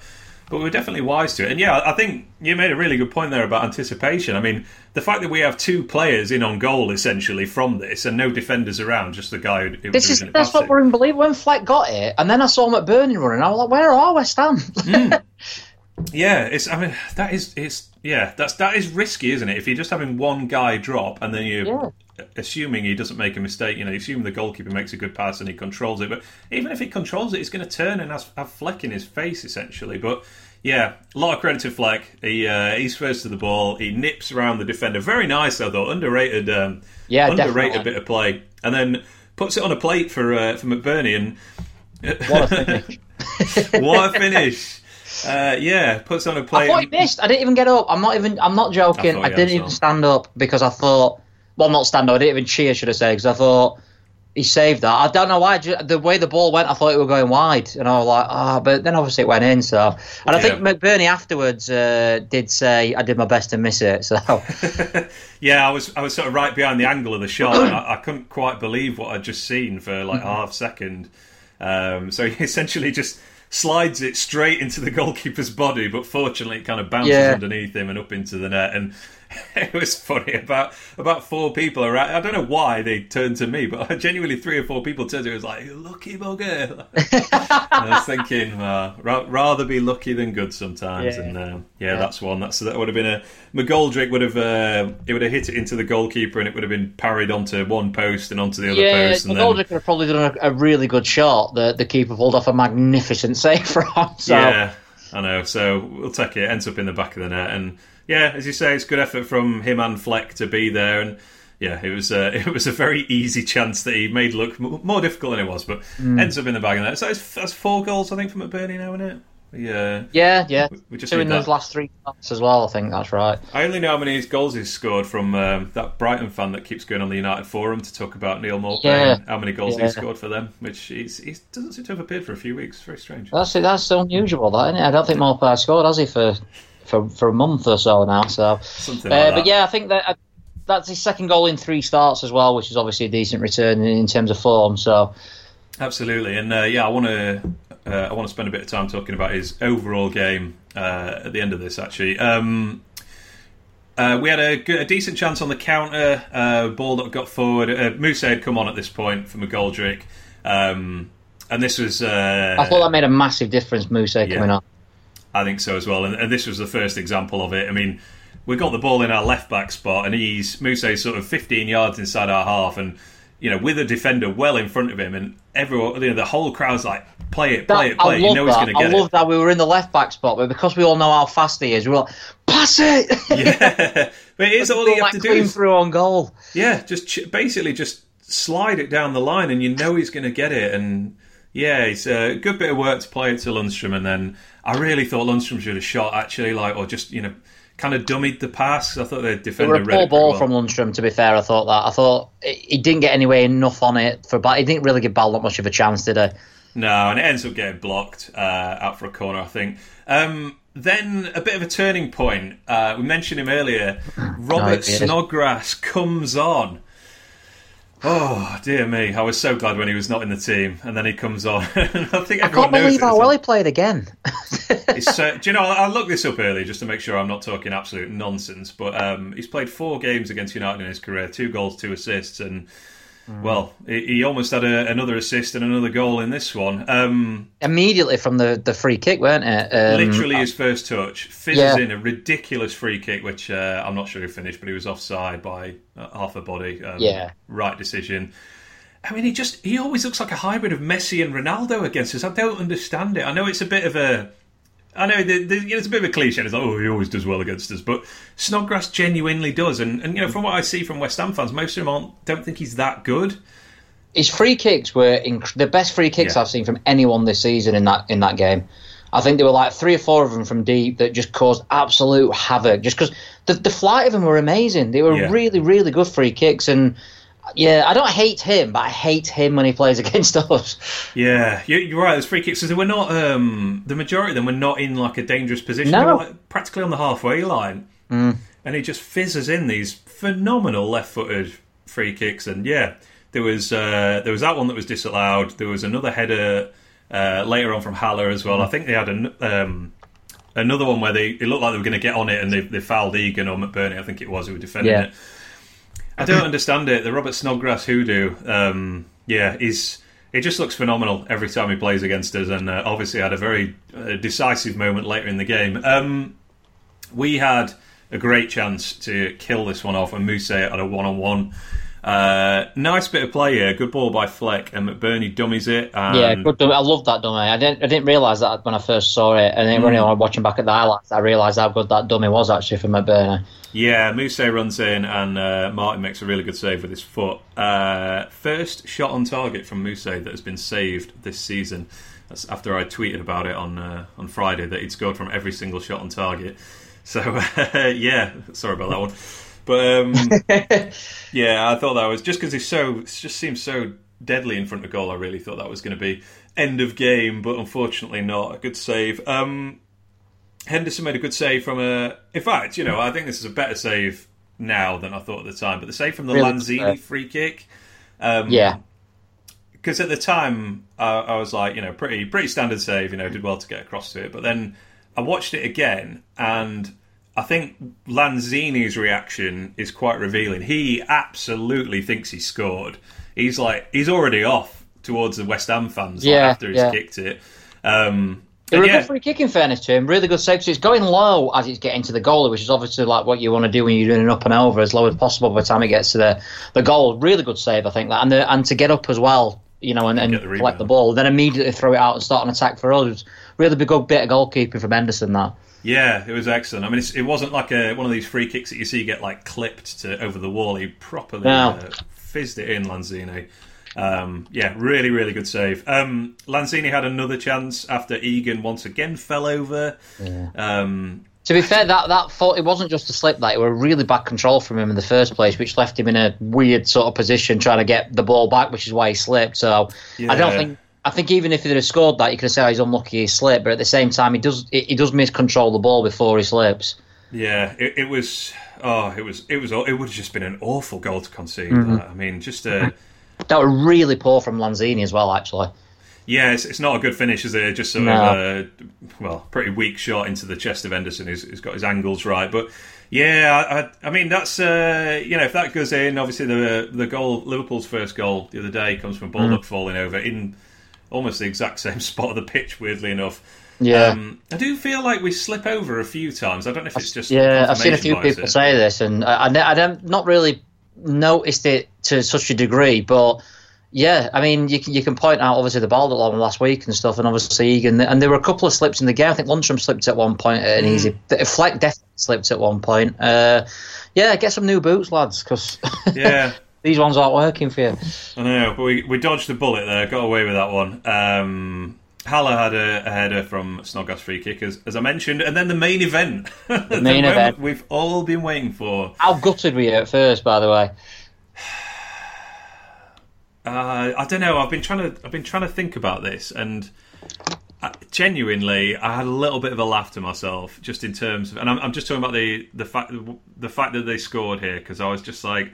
But we were definitely wise to it. And yeah, I think you made a really good point there about anticipation. I mean, the fact that we have two players in on goal essentially from this and no defenders around, just the guy who, This was is that's what we're unbelievable. When Fleck got it, and then I saw McBurnie running, I was like, "Where are West Ham?" Mm. Yeah, it's. I mean, that is. It's. Yeah, that's that is risky, isn't it? If you're just having one guy drop and then you're assuming he doesn't make a mistake, you know, you assume the goalkeeper makes a good pass and he controls it. But even if he controls it, he's going to turn and have, have Fleck in his face essentially. But yeah, a lot of credit to Fleck. He uh, he's first to the ball. He nips around the defender. Very nice, though. Though underrated. Um, Yeah, underrated definitely. bit of play. And then puts it on a plate for uh, for McBurnie and. What a finish! what a finish! Uh, yeah, puts on a plate. I thought he missed. I didn't even get up. I'm not even. I'm not joking. I I, didn't even stand up because I thought. Well, not stand up. I didn't even cheer. Should I say? Because I thought he saved that. I don't know why. The way the ball went, I thought it was going wide, and I was like, ah. but then obviously it went in. So, and I think McBurnie afterwards uh, did say, "I did my best to miss it." So, Yeah, I was I was sort of right behind the angle of the shot. I, I couldn't quite believe what I'd just seen for like Mm-hmm. a half second. Um, so he essentially just slides it straight into the goalkeeper's body, but fortunately it kind of bounces Yeah. underneath him and up into the net. And it was funny about about four people around. I don't know why they turned to me, but genuinely three or four people turned to me. It was like lucky bugger. I was thinking, uh, ra- rather be lucky than good sometimes. Yeah. And uh, yeah, Yeah. that's one. That's that would have been a McGoldrick would have uh, it would have hit it into the goalkeeper and it would have been parried onto one post and onto the other Yeah, post. And McGoldrick then, could have probably done a, a really good shot that the keeper pulled off a magnificent save from. So Yeah, I know. So we'll take it. Ends up in the back of the net, and yeah, as you say, it's good effort from him and Fleck to be there, and yeah, it was uh, it was a very easy chance that he made look more difficult than it was, but Mm. ends up in the bag. of the net. So it's, that's four goals, I think, from McBurnie now, isn't it? Yeah, yeah, yeah. we just Two in that. those last three shots as well. I think that's right. I only know how many goals he's scored from um, that Brighton fan that keeps going on the United forum to talk about Neal Maupay Yeah. and how many goals Yeah. he scored for them, which he's, he doesn't seem to have appeared for a few weeks. Very strange. That's that's unusual, that isn't it? I don't think Morpay scored, has he, for for for a month or so now? So, uh, like but yeah, I think that. Uh, that's his second goal in three starts as well, which is obviously a decent return in, in terms of form. So, Absolutely, and uh, yeah, I want to uh, I want to spend a bit of time talking about his overall game uh, at the end of this. Actually, um, uh, we had a, good, a decent chance on the counter uh, ball that got forward. Uh, Mousset had come on at this point from McGoldrick, um, and this was uh, I thought that made a massive difference, Mousset coming on. I think so as well. And, and this was the first example of it. I mean, we got the ball in our left back spot, and he's Mousset's sort of 15 yards inside our half, and you know, with a defender well in front of him, and everyone, you know, the whole crowd's like, "Play it, play it, play it." You know he's going to get it. I love that we were in the left back spot, but because we all know how fast he is, we we're like, pass it. Yeah, but it is all you have to do. Is, through on goal. yeah, just ch- basically just slide it down the line, and you know he's going to get it. And yeah, it's a good bit of work to play it to Lundstram, and then I really thought Lundstram should have shot actually, like or just you know, kind of dummied the pass. I thought the It defender were a poor ball well. from Lundstram, to be fair. I thought that. I thought he didn't get anywhere enough on it for Bal. He didn't really give Bal that much of a chance, did he? No, and it ends up getting blocked uh, out for a corner, I think. Um, then a bit of a turning point. Uh, we mentioned him earlier. Robert is. Snodgrass comes on. Oh dear me! I was so glad when he was not in the team, and then he comes on. I think I can't believe how well he played again. Uh, do you know? I looked this up early just to make sure I'm not talking absolute nonsense. But um, he's played four games against United in his career, two goals, two assists, and Mm. well, he, he almost had a, another assist and another goal in this one. Um, Immediately from the, the free kick, weren't it? Um, Literally his first touch, fizzes Yeah. in a ridiculous free kick, which uh, I'm not sure he finished, but he was offside by uh, half a body. Um, Yeah. right decision. I mean, he just he always looks like a hybrid of Messi and Ronaldo against us. I don't understand it. I know it's a bit of a, I know the, the, you know, it's a bit of a cliche. It's like, oh, he always does well against us, but Snodgrass genuinely does. And, and you know, from what I see from West Ham fans, most of them aren't, don't think he's that good. his free kicks were inc- the best free kicks Yeah. I've seen from anyone this season in that in that game. I think there were like three or four of them from deep that just caused absolute havoc. Just because the the flight of them were amazing. They were Yeah. really really good free kicks and. Yeah, I don't hate him, but I hate him when he plays against us. Yeah, you- you're right. Those free kicks, so they were not. Um, the majority of them were not in like a dangerous position. No. They were like practically on the halfway line, mm. and he just fizzes in these phenomenal left-footed free kicks. And yeah, there was uh, there was that one that was disallowed. There was another header uh, later on from Haller as well. I think they had an, um, another one where they it looked like they were going to get on it, and they, they fouled Egan or McBurnie. I think it was who were defending Yeah. it. I don't understand it. The Robert Snodgrass hoodoo, um, yeah, is it just looks phenomenal every time he plays against us, and uh, obviously had a very uh, decisive moment later in the game. Um, we had a great chance to kill this one off, and Mousset had a one-on-one. Uh, nice bit of play here. Good ball by Fleck, and McBurnie dummies it. And yeah, good dummy. I love that dummy. I didn't I didn't realise that when I first saw it, and then when Mm. I was watching back at the highlights, I realised how good that dummy was actually for McBurnie. Yeah, Mousset runs in and uh, Martin makes a really good save with his foot. Uh, first shot on target from Mousset that has been saved this season. That's after I tweeted about it on uh, on Friday that he'd scored from every single shot on target. So uh, yeah, sorry about that one. But um, yeah, I thought that was just because he's so it just seems so deadly in front of goal. I really thought that was going to be end of game, but unfortunately not. A good save. Um, Henderson made a good save from a. In fact, you know, I think this is a better save now than I thought at the time. But the save from the Really Lanzini free kick, um, Yeah, because at the time I, I was like, you know, pretty pretty standard save. You know, did well to get across to it. But then I watched it again, and I think Lanzini's reaction is quite revealing. He absolutely thinks he scored. He's like he's already off towards the West Ham fans like, Yeah, after he's yeah. kicked it. Um, It was a good free kick in fairness to him. Really good save. So it's going low as it's getting to the goalie, which is obviously like what you want to do when you're doing an up and over as low as possible by the time it gets to the, the goal. Really good save, I think that, and the, and to get up as well, you know, and, and the collect the ball, then immediately throw it out and start an attack for us. Really big good bit of goalkeeping from Henderson. That yeah, it was excellent. I mean, it's, it wasn't like a, one of these free kicks that you see get like clipped to over the wall. He properly No. uh, fizzed it in, Lanzini. Um, yeah, really, really good save. Um, Lanzini had another chance after Egan once again fell over. Um, To be fair, that that fault, it wasn't just a slip. That it were really bad control from him in the first place, which left him in a weird sort of position trying to get the ball back, which is why he slipped. So I don't think. I think even if he'd have scored that, you could have said oh, he's unlucky he slipped. But at the same time, he does he, he does miscontrol the ball before he slips. Yeah, it, it was. Oh, it was. It was. It would have just been an awful goal to concede. Mm-hmm. that. I mean, just uh, That were really poor from Lanzini as well, actually. yeah, it's, it's not a good finish, is it? Just sort No. of, uh, well, pretty weak shot into the chest of Henderson. Who's, who's got his angles right, but yeah, I, I, mean that's uh, you know if that goes in, obviously the the goal, Liverpool's first goal the other day comes from Mm. Baldock falling over in almost the exact same spot of the pitch. Weirdly enough. Yeah. Um, I do feel like we slip over a few times. I don't know if it's just Yeah, I've seen a few people bias say this, and I, I, I don't not really noticed it to such a degree, but yeah, I mean, you can you can point out obviously the ball that won last week and stuff, and obviously Egan, and there were a couple of slips in the game. I think Lundstram slipped at one point at an easy. Fleck definitely slipped at one point. Uh, yeah, get some new boots, lads, because. Yeah. these ones aren't working for you. I know, but we, we dodged a bullet there, got away with that one. Um, Haller had a, a header from Snodgrass free kick, as, as I mentioned, and then the main event. the main moment event. We've all been waiting for. How gutted were you at first, by the way? Uh, I don't know. I've been trying to. I've been trying to think about this, and uh, genuinely, I had a little bit of a laugh to myself, just in terms of. And I'm, I'm just talking about the the fact the fact that they scored here because I was just like,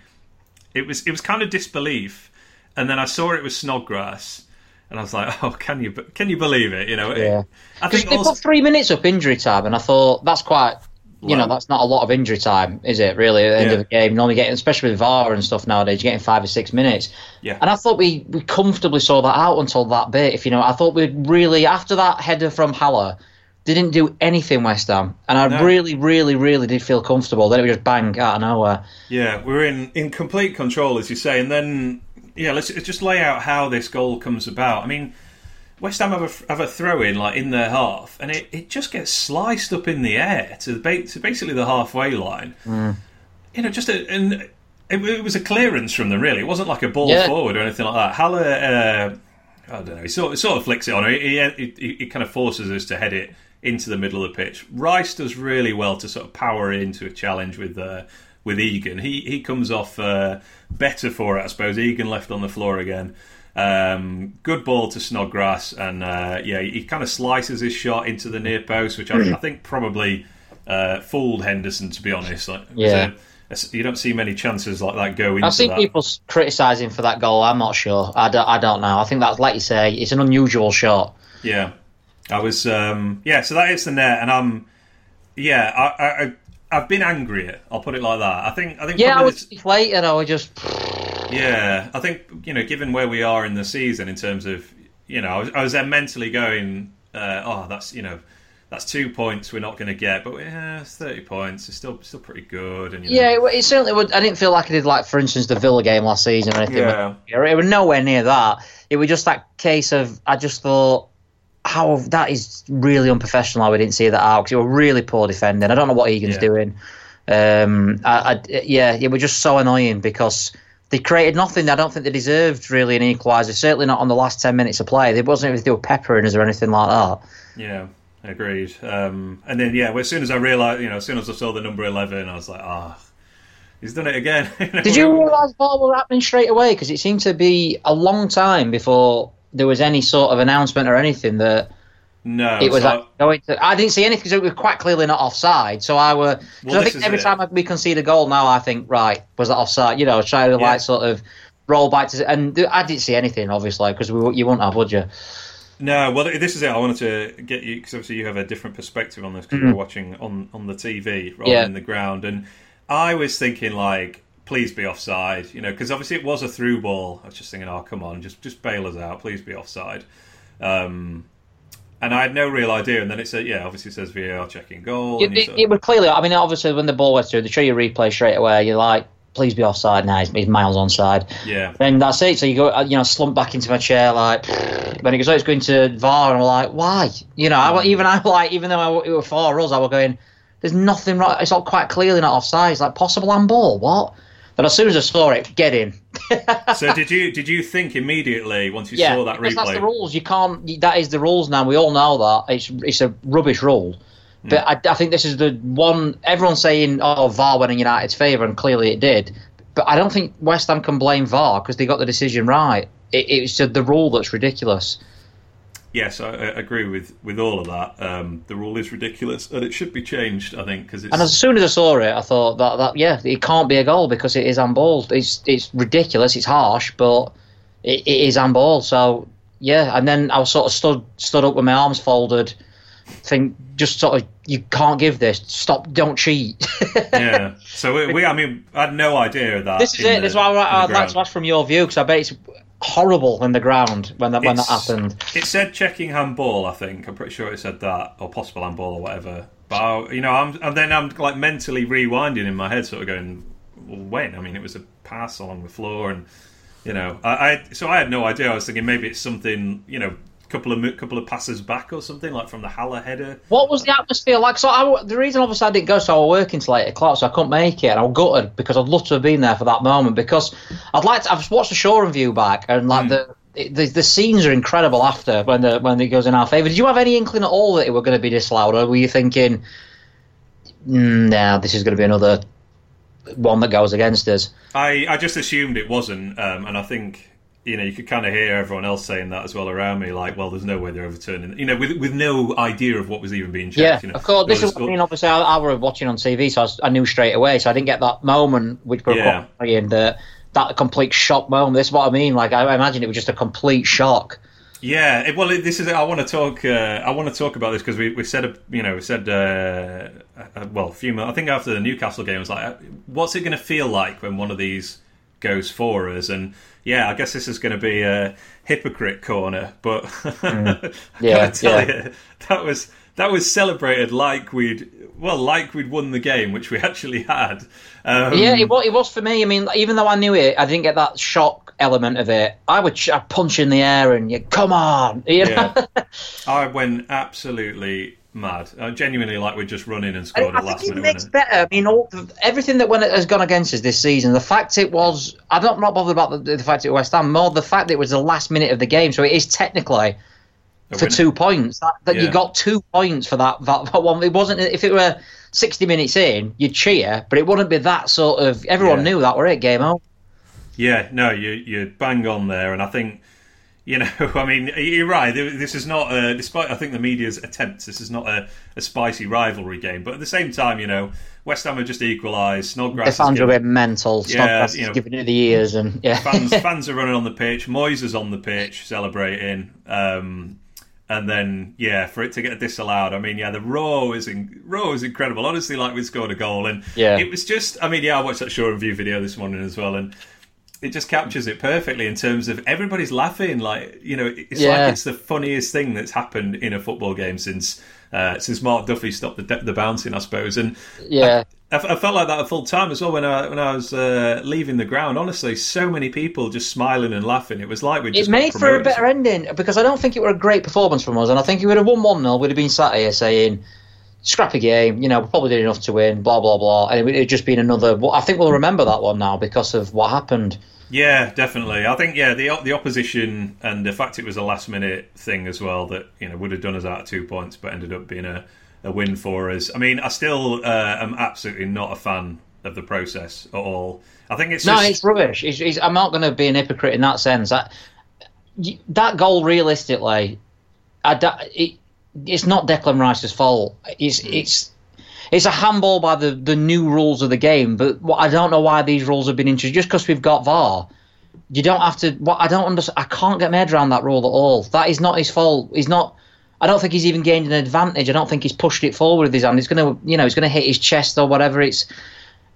it was it was kind of disbelief, and then I saw it was Snodgrass, and I was like, oh, can you can you believe it? You know, Yeah. I think they also, put three minutes up injury time, and I thought that's quite, you know, that's not a lot of injury time, is it? Really, at the end Yeah. of the game, normally getting, especially with VAR and stuff nowadays, you're getting five or six minutes. Yeah. And I thought we we comfortably saw that out until that bit. If you know, I thought we would really after that header from Haller. They didn't do anything West Ham, and I No. really, really, really did feel comfortable. Then it was just bang out of nowhere. Yeah, we're in, in complete control, as you say. And then, yeah, let's, just lay out how this goal comes about. I mean, West Ham have a, have a throw in like in their half, and it, it just gets sliced up in the air to, ba- to basically the halfway line. You know, just a, and it, it was a clearance from them. Really, it wasn't like a ball Yeah. forward or anything like that. Haller, uh, I don't know, he sort, sort of flicks it on. He, he, he, he kind of forces us to head it into the middle of the pitch. Rice does really well to sort of power into a challenge with uh, with Egan. He he comes off uh, better for it, I suppose. Egan left on the floor again. Um, good ball to Snodgrass, and uh, yeah, he kind of slices his shot into the near post, which I, I think probably uh, fooled Henderson. To be honest, like, Yeah. a- a- you don't see many chances like that go into I've seen that. people criticising for that goal. I'm not sure. I don't, I don't know. I think that's like you say, it's an unusual shot. Yeah, I was. Um, yeah, so that is the net, and I'm. Yeah, I, I, I've been angry. I'll put it like that. I think. I think. Yeah, I was deflated. I was just. Yeah, I think you know, given where we are in the season in terms of you know, I was, I was there mentally going, uh, oh, that's you know, that's two points we're not going to get, but yeah, it's thirty points. It's still still pretty good. And you know, Yeah, it, it certainly would. I didn't feel like I did, like for instance, the Villa game last season or anything. Yeah. It was nowhere near that. It was just that case of I just thought, how that is really unprofessional. How we didn't see that out because it were really poor defending. I don't know what Egan's Yeah. doing. Um, I, I, yeah, it was just so annoying because they created nothing. I don't think they deserved really an equaliser. Certainly not on the last ten minutes of play. There wasn't if they were peppering us or anything like that. yeah, agreed. Um, and then yeah, well, as soon as I realised, you know, as soon as I saw the number eleven, I was like, ah, he's done it again. Did you realise what was happening straight away? Because it seemed to be a long time before there was any sort of announcement or anything that No, it was so- like going to. I didn't see anything because it was quite clearly not offside. So I were. Well, I think every it. time we concede a goal now, I think right was that offside? You know, try to Yeah. like sort of roll back to. And I didn't see anything obviously because we, you wouldn't have, would you? No, well, this is it. I wanted to get you because obviously you have a different perspective on this because mm-hmm. you're watching on on the TV rather yeah. than the ground. And I was thinking like, please be offside, you know, because obviously it was a through ball. I was just thinking, oh come on, just just bail us out, please be offside. Um, and I had no real idea. And then it said, yeah, obviously it says VAR checking goal. It, it, it was clearly, I mean, obviously when the ball went through, they show you replay straight away. You're like, please be offside now. He's, he's miles onside. Yeah. Then that's it. So you go, you know, slump back into my chair like. When it goes, oh, it's going to VAR, and I'm like, why? You know, I, even I like, even though I, it were for us, I was going, there's nothing right. It's all quite clearly not offside. It's like possible on ball. What? But as soon as I saw it, get in. so did you did you think immediately once you yeah, saw that replay? That's the rules. You can't. That is the rules now. We all know that it's it's a rubbish rule. Hmm. But I, I, think this is the one everyone's saying, "Oh, VAR went in United's favour," and clearly it did. But I don't think West Ham can blame VAR because they got the decision right. It, it's the rule that's ridiculous. Yes, I, I, agree with, with all of that. Um, the rule is ridiculous, and it should be changed. I think because and as soon as I saw it, I thought that, that yeah, it can't be a goal because it is handballed. It's it's ridiculous. It's harsh, but it, it is handballed. So yeah, and then I was sort of stood stood up with my arms folded, think just sort of you can't give this. Stop! Don't cheat. yeah. So we, we, I mean, I had no idea of that. This is it. The, this is why I'd like to ask from your view because I bet it's horrible in the ground when that when that happened. It said checking handball. I think I'm pretty sure it said that, or possible handball, or whatever. But I, you know, I'm and then I'm like mentally rewinding in my head, sort of going, well, when? I mean, it was a pass along the floor, and you know, I, I so I had no idea. I was thinking maybe it's something, you know, couple of couple of passes back or something like from the Haller header. What was the atmosphere like? So I, the reason obviously I didn't go, so I was working till eight o'clock, so I couldn't make it, and I was gutted because I'd love to have been there for that moment because I'd like to. I've watched the Shore view back, and like mm. the. The, the scenes are incredible after when the when it goes in our favour. Did you have any inkling at all that it were going to be this loud, or were you thinking, mm, "Now this is going to be another one that goes against us"? I, I just assumed it wasn't, um, and I think you know, you could kind of hear everyone else saying that as well around me, like, well, there's no way they're overturning, you know, with with no idea of what was even being checked. Yeah, you know? of course. This is, I mean, obviously, I, I was watching on TV, so I, was, I, knew straight away. So I didn't get that moment, which we're yeah. saying, that that complete shock moment. This is what I mean. Like, I imagine it was just a complete shock. Yeah, it, well, this is. I want to talk. Uh, I want to talk about this because we, we said, you know, we said, uh, uh, well, a few. I think after the Newcastle game, was like, what's it going to feel like when one of these goes for us? And yeah, I guess this is going to be a hypocrite corner, but mm. yeah, tell yeah. you that was that was celebrated like we'd well like we'd won the game, which we actually had. Um, yeah, it was, it was for me. I mean, even though I knew it, I didn't get that shock element of it. I would I'd punch in the air and you come on. You know? yeah. I went absolutely mad. Uh, genuinely, like we're just running and scored I, a last minute. It makes better. I mean, all, everything that went, has gone against us this season. The fact it was, I'm not, not bothered about the, the fact it was West Ham. More the fact that it was the last minute of the game. So it is technically for two points. That, that yeah. you got two points for that, that, that one. It wasn't if it were 60 minutes in, you'd cheer, but it wouldn't be that sort of. Everyone yeah. knew that were it game out. Yeah, no, you you bang on there, and I think you know, I mean, you're right. This is not, a, despite I think the media's attempts, this is not a, a, spicy rivalry game. But at the same time, you know, West Ham have just equalised. Snodgrass. The fans are a bit mental. Snodgrass yeah, you know, giving it the ears, and yeah, fans, fans are running on the pitch. Moyes is on the pitch celebrating. Um, and then, yeah, for it to get disallowed, I mean, yeah, the row is in, raw is incredible. Honestly, like we scored a goal, and yeah. it was just. I mean, yeah, I watched that Shore and View video this morning as well, and it just captures it perfectly in terms of everybody's laughing. Like you know, it's yeah. like it's the funniest thing that's happened in a football game since uh, since Mark Duffy stopped the the bouncing, I suppose. And yeah. I, I, felt like that a full time as well when I when I was uh, leaving the ground. Honestly, so many people just smiling and laughing. It was like we just it made for a better ending because I don't think it were a great performance from us, and I think if we would have won one 0 we'd have been sat here saying scrappy game. You know, we probably did enough to win. Blah blah blah, and it would just been another. I think we'll remember that one now because of what happened. Yeah, definitely. I think yeah, the the opposition and the fact it was a last minute thing as well that you know would have done us out of two points, but ended up being a, a win for us. I mean, I still uh, am absolutely not a fan of the process at all. I think it's no, just... it's rubbish. It's, it's, I'm not going to be an hypocrite in that sense. That that goal, realistically, I, it, it's not Declan Rice's fault. It's mm. it's it's a handball by the, the new rules of the game. But I don't know why these rules have been introduced. Just because we've got VAR, you don't have to. What I don't understand, I can't get my head around that rule at all. That is not his fault. He's not. I don't think he's even gained an advantage. I don't think he's pushed it forward with his hand. He's gonna, you know, he's gonna hit his chest or whatever. It's.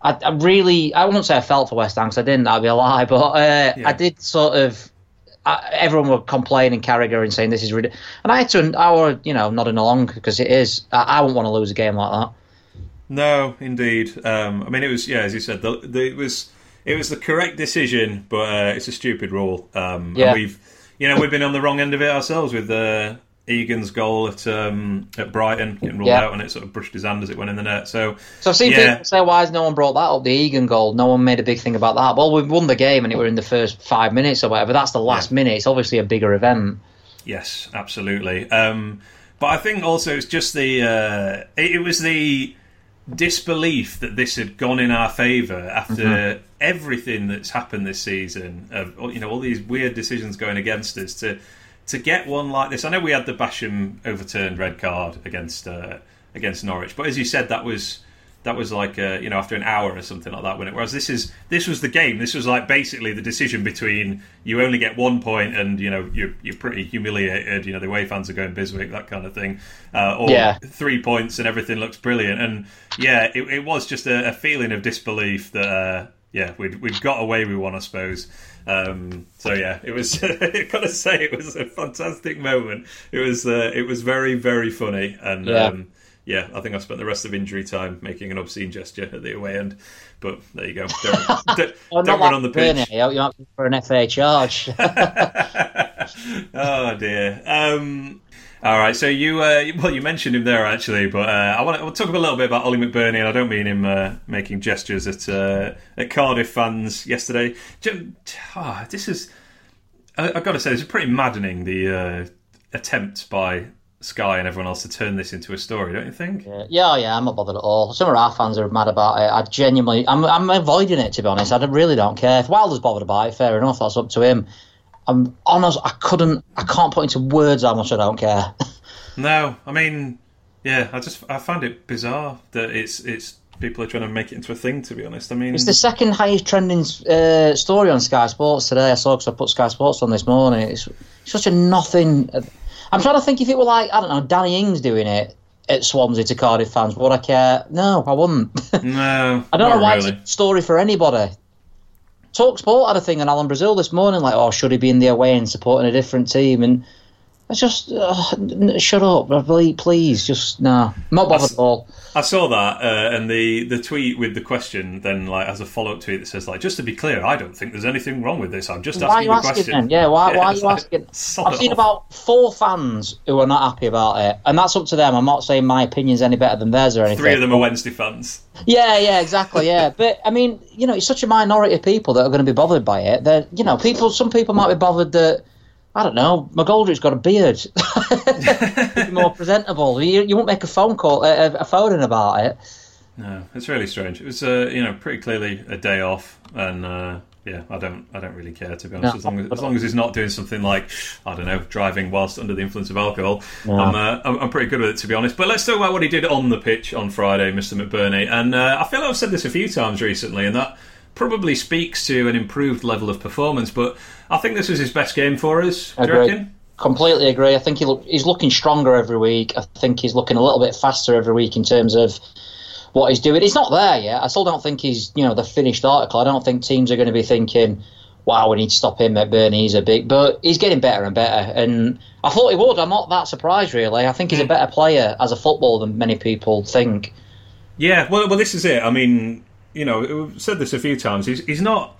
I, I really, I won't say I felt for West Ham because I didn't. That'd be a lie. But uh, Yeah. I did sort of. I, everyone were complaining, Carragher, and saying this is ridiculous. And I had to, I were, you know, nodding along because it is. I, I wouldn't want to lose a game like that. No, indeed. Um, I mean, it was yeah, as you said, the, the, it was it was the correct decision, but uh, it's a stupid rule. Um, Yeah. and we've you know we've been on the wrong end of it ourselves with uh, Egan's goal at um, at Brighton getting rolled Yeah. out, and it sort of brushed his hand as it went in the net. So So I've seen Yeah. people say, why has no one brought that up? The Egan goal. No one made a big thing about that. Well, we won the game and it were in the first five minutes or whatever. That's the last Yeah. minute. It's obviously a bigger event. Yes, absolutely. Um, but I think also it's just the uh, it, it was the disbelief that this had gone in our favour after everything that's happened this season. Of you know all these weird decisions going against us to to get one like this. I know we had the Basham overturned red card against uh, against Norwich, but as you said, that was that was like uh, you know after an hour or something like that. When it whereas this is this was the game. This was like basically the decision between you only get one point and you know you're you're pretty humiliated. You know the way fans are going Biswick that kind of thing, uh, or Yeah. three points and everything looks brilliant. And yeah, it, it was just a, a feeling of disbelief that uh, yeah we'd we'd got away with one, I suppose. Um, so yeah, it was. I gotta say, it was a fantastic moment. It was. Uh, it was very, very funny, and Yeah. um, yeah, I think I spent the rest of injury time making an obscene gesture at the away end. But there you go. Don't, don't, Oh, don't run on the pitch. You're to for an FA charge. oh dear. Um, all right. So you, uh, well, you mentioned him there actually, but uh, I want to talk a little bit about Ollie McBurnie, and I don't mean him uh, making gestures at uh, at Cardiff fans yesterday. Ah, this is, I, I've got to say, this is pretty maddening. The uh, attempt by Sky and everyone else to turn this into a story, don't you think? yeah, yeah, I'm not bothered at all. Some of our fans are mad about it. I genuinely, I'm, I'm avoiding it to be honest. I really don't care. If Wilder's bothered about it, fair enough. That's up to him. I'm honest. I couldn't. I can't put into words how much I don't care. No, I mean, yeah, I just I find it bizarre that it's it's people are trying to make it into a thing. To be honest, I mean, It's the second highest trending uh, story on Sky Sports today. I saw because I put Sky Sports on this morning. It's such a nothing. I'm trying to think if it were like I don't know Danny Ings doing it at Swansea to Cardiff fans. Would I care? No, I wouldn't. no, I don't know why really. it's a story for anybody. Talk Sport had a thing on Alan Brazil this morning, like, oh, should he be in the away and supporting a different team? And it's just, uh, shut up, please, please, just no, not bothered at all. I saw that, uh, and the, the tweet with the question then like as a follow up tweet that says like, just to be clear, I don't think there's anything wrong with this. I'm just Why asking you the asking question. then? Yeah, why, why are you like, asking? I've seen off. about four fans who are not happy about it, and that's up to them. I'm not saying my opinion's any better than theirs or anything. Three of them are Wednesday fans. Yeah, yeah, exactly. Yeah, but I mean, you know, it's such a minority of people that are going to be bothered by it. That you know, people. Some people might be bothered that I don't know. McGoldrick's got a beard, Be more presentable. You, you won't make a phone call, a, a phone in about it. No, it's really strange. It was, uh, you know, pretty clearly a day off, and uh, yeah, I don't, I don't really care to be honest. No. as long as, as long as he's not doing something like, I don't know, driving whilst under the influence of alcohol, No. I'm, uh, I'm, I'm pretty good with it to be honest. But let's talk about what he did on the pitch on Friday, Mr. McBurnie. And uh, I feel like I've said this a few times recently, and that probably speaks to an improved level of performance. But I think this was his best game for us. Do you Agree. reckon? Completely agree. I think he look, he's looking stronger every week. I think he's looking a little bit faster every week in terms of what he's doing. He's not there yet. I still don't think he's you know the finished article. I don't think teams are going to be thinking, "Wow, we need to stop him at Burnley. He's a big." But he's getting better and better, and I thought he would. I'm not that surprised really. I think he's a hmm. better player as a football than many people think. Yeah, well, well, this is it. I mean, you know, we've said this a few times. He's, he's not.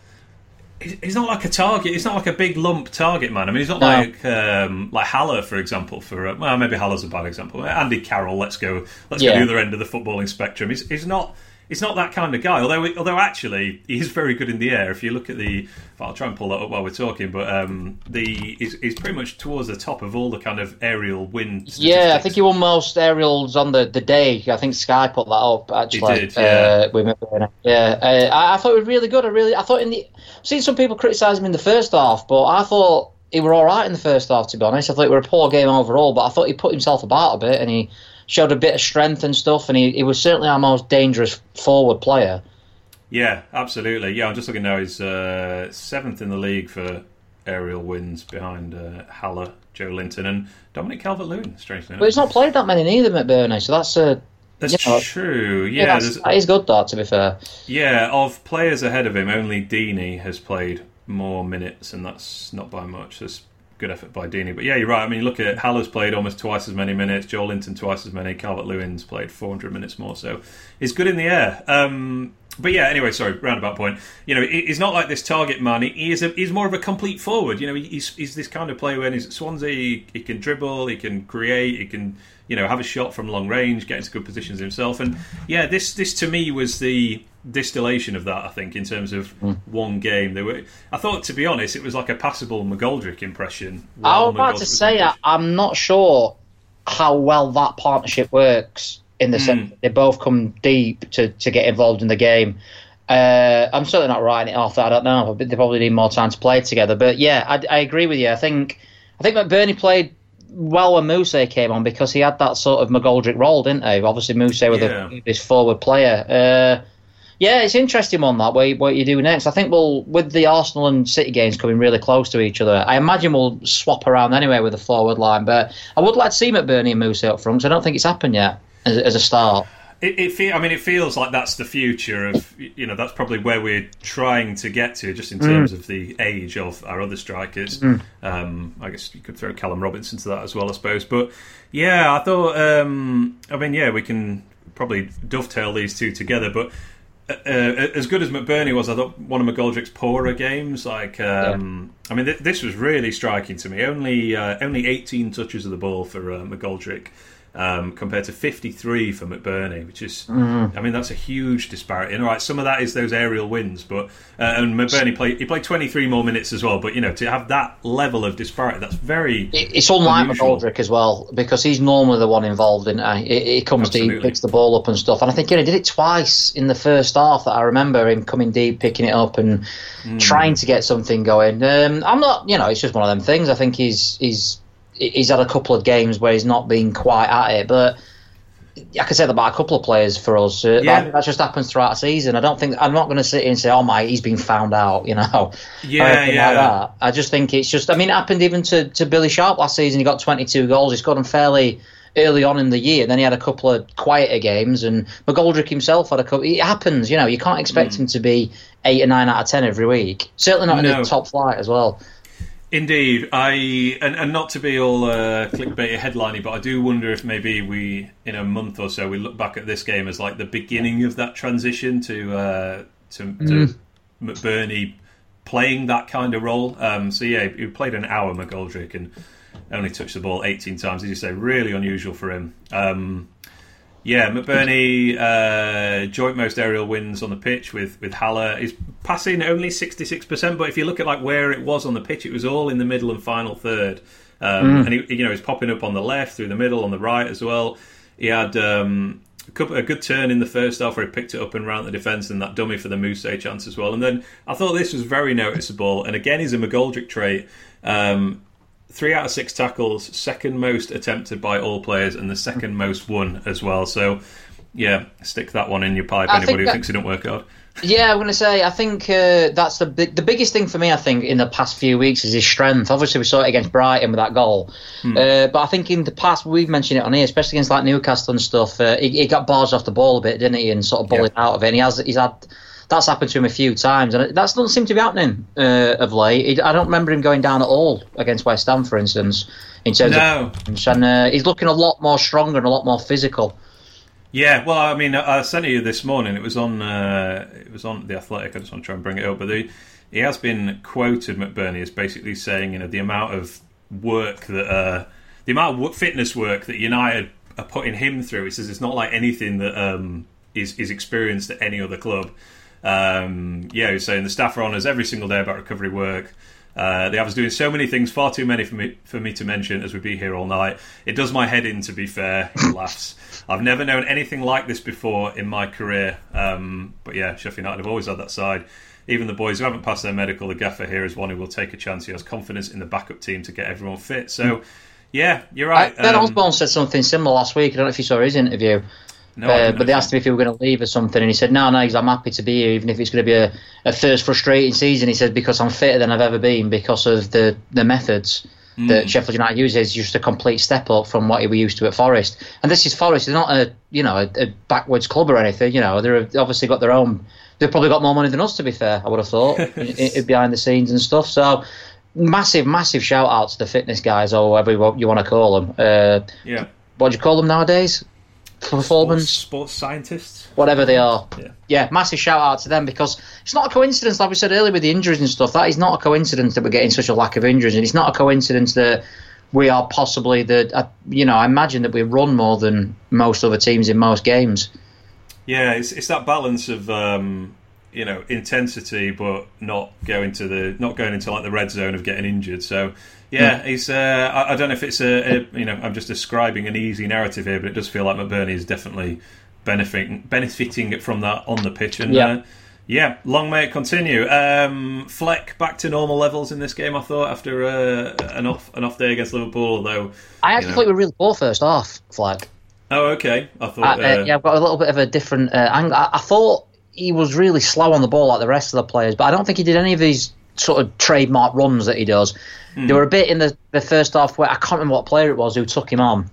he's- not like a target. He's not like a big lump target man. I mean, he's not No. like um, like Haller, for example. For uh, well, maybe Haller's a bad example. Andy Carroll. Let's go. Let's go Yeah. the other end of the footballing spectrum. He's, he's not. He's not that kind of guy. Although, although actually, he's very good in the air. If you look at the, I'll try and pull that up while we're talking. But um, the he's, he's pretty much towards the top of all the kind of aerial win. Yeah, I think he won most aerials on the, the day. I think Sky put that up actually. He did, yeah. Uh, with yeah. Uh, I, I thought it was really good. I really, I thought in the, I've seen some people criticise him in the first half, but I thought he were all right in the first half. To be honest, I thought it were a poor game overall, but I thought he put himself about a bit and he showed a bit of strength and stuff, and he, he was certainly our most dangerous forward player. Yeah, absolutely. Yeah, I'm just looking now. He's uh, seventh in the league for aerial wins behind uh, Haller, Joelinton, and Dominic Calvert-Lewin. Strangely enough, But he's not played that many neither, McBurnie. So that's a that's you know, true. yeah, Yeah, that's, there's- that is good though. To be fair, yeah. Of players ahead of him, only Deeney has played more minutes, and that's not by much. That's good effort by Deeney. But yeah, you're right. I mean, look at Haller's played almost twice as many minutes. Joelinton twice as many. Calvert-Lewin's played 400 minutes more. So he's good in the air. Um, but yeah, anyway, sorry, roundabout point. You know, he's not like this target man. He, he is a, he's more of a complete forward. You know, he's, he's this kind of player when he's at Swansea, he, he can dribble, he can create, he can, you know, have a shot from long range, get into good positions himself. And yeah, this this to me was the distillation of that. I think in terms of hmm. one game, they were. I thought, to be honest, it was like a passable McGoldrick impression. I while was about McGoldrick to say on I, pitch. I'm not sure how well that partnership works in the Hmm. sense they both come deep to, to get involved in the game. Uh, I'm certainly not writing it off. I don't know. They probably need more time to play together. But yeah, I, I agree with you. I think I think McBurnie played well when Mousset came on because he had that sort of McGoldrick role, didn't he? Obviously, Mousset was Yeah. this forward player. Uh, yeah, it's interesting on that. What you, what you do next? I think we'll with the Arsenal and City games coming really close to each other. I imagine we'll swap around anyway with the forward line. But I would like to see McBurnie and Mousset up front. 'cause I don't think it's happened yet as, as a start. It, it feel, I mean, it feels like that's the future of you know that's probably where we're trying to get to, just in terms of the age of our other strikers. Um, I guess you could throw Callum Robinson to that as well, I suppose. But yeah, I thought. Um, I mean, yeah, we can probably dovetail these two together. But uh, uh, as good as McBurnie was, I thought one of McGoldrick's poorer games. Like, um, I mean, th- this was really striking to me. Only uh, only 18 touches of the ball for uh, McGoldrick. Um, compared to 53 for McBurnie, which is, I mean, that's a huge disparity. And all right, some of that is those aerial wins, but uh, and McBurnie played he played 23 more minutes as well. But you know, to have that level of disparity, that's very It's unlike Unusual. McGoldrick as well because he's normally the one involved in. it. he, he comes deep, Absolutely. picks the ball up and stuff. And I think you know, he did it twice in the first half. That I remember him coming deep, picking it up, and Hmm. trying to get something going. Um, I'm not, you know, it's just one of them things. I think he's he's he's had a couple of games where he's not been quite at it, but. I could say that about a couple of players for us. Uh, Yeah. that, that just happens throughout the season. I don't think I'm not going to sit here and say, "Oh my, he's been found out," you know. Yeah, yeah. Like that. I just think it's just. I mean, it happened even to, to Billy Sharp last season. He got 22 goals. He scored them fairly early on in the year. Then he had a couple of quieter games, and McGoldrick himself had a couple. It happens, you know. You can't expect him to be eight or nine out of ten every week. Certainly not in the top flight as well. Indeed, I and, and not to be all uh, clickbait headliney, but I do wonder if maybe we, in a month or so, we look back at this game as like the beginning of that transition to uh, to, to McBurnie playing that kind of role. Um, so yeah, he played an hour McGoldrick and only touched the ball 18 times. As you say, really unusual for him. Um, yeah, McBurnie uh, joint most aerial wins on the pitch with with Haller. He's passing only sixty six percent, but if you look at like where it was on the pitch, it was all in the middle and final third. Um, And he, you know, he's popping up on the left, through the middle, on the right as well. He had um, a, couple, a good turn in the first half where he picked it up and round the defence, and that dummy for the Mousset chance as well. And then I thought this was very noticeable. And again, he's a McGoldrick trait. Um, three out of six tackles, second most attempted by all players, and the second most won as well. So, yeah, stick that one in your pipe. I Anybody think who thinks it don't work out. Yeah, I'm going to say I think uh, that's the big, the biggest thing for me. I think in the past few weeks is his strength. Obviously, we saw it against Brighton with that goal, uh, but I think in the past we've mentioned it on here, especially against like Newcastle and stuff. Uh, he, he got bars off the ball a bit, didn't he, and sort of bullied out of it. And he has he's had that's happened to him a few times, and that doesn't seem to be happening uh, of late. I don't remember him going down at all against West Ham, for instance, in terms No. of and uh, he's looking a lot more stronger and a lot more physical. Yeah, well, I mean, I sent it you this morning. It was on. Uh, it was on the Athletic. I just want to try and bring it up, but the, he has been quoted McBurnie as basically saying, you know, the amount of work that, uh, the amount of fitness work that United are putting him through. He says it's not like anything that um, is is experienced at any other club. Um, yeah, he's saying the staff are on us every single day about recovery work. Uh, they have us doing so many things, far too many for me for me to mention, as we'd be here all night. It does my head in, to be fair. He laughs. I've never known anything like this before in my career. Um, but yeah, Sheffield United have always had that side. Even the boys who haven't passed their medical, the gaffer here is one who will take a chance. He has confidence in the backup team to get everyone fit. So, yeah, you're right. Ben Um, Osborn said something similar last week. I don't know if you saw his interview. No, uh, but they asked him if he were going to leave or something, and he said, "No, no, he's, I'm happy to be here, even if it's going to be a, a first frustrating season." He said, "Because I'm fitter than I've ever been because of the the methods Mm. that Sheffield United uses. Just a complete step up from what he were used to at Forest. And this is Forest. They're not a you know a, a backwards club or anything. You know, they're obviously got their own. They've probably got more money than us, to be fair. I would have thought in, in, behind the scenes and stuff. So." Massive, massive shout out to the fitness guys, or whatever you want- you want to call them. Uh, Yeah. what do you call them nowadays? Performance, Sports, sports scientists. whatever they are. Yeah. Yeah, massive shout out to them because it's not a coincidence, like we said earlier with the injuries and stuff. That is not a coincidence that we're getting such a lack of injuries, and it's not a coincidence that we are possibly the. Uh, you know, I imagine that we run more than most other teams in most games. Yeah, it's it's that balance of um, you know intensity, but not going to the not going into like the red zone of getting injured. So yeah, he's. Uh, I, I don't know if it's a, a you know I'm just describing an easy narrative here, but it does feel like McBurnie is definitely benefiting benefiting from that on the pitch. And Yeah. uh, yeah, long may it continue. Um, Fleck back to normal levels in this game. I thought after uh, an off an off day against Liverpool, although. I actually you know- thought we were really poor first half, Fleck. Oh, okay. I Uh, thought. uh, Uh, yeah, I've got a little bit of a different uh, angle. I, I thought he was really slow on the ball like the rest of the players, but I don't think he did any of these sort of trademark runs that he does. There were a bit in the, the first half where I can't remember what player it was who took him on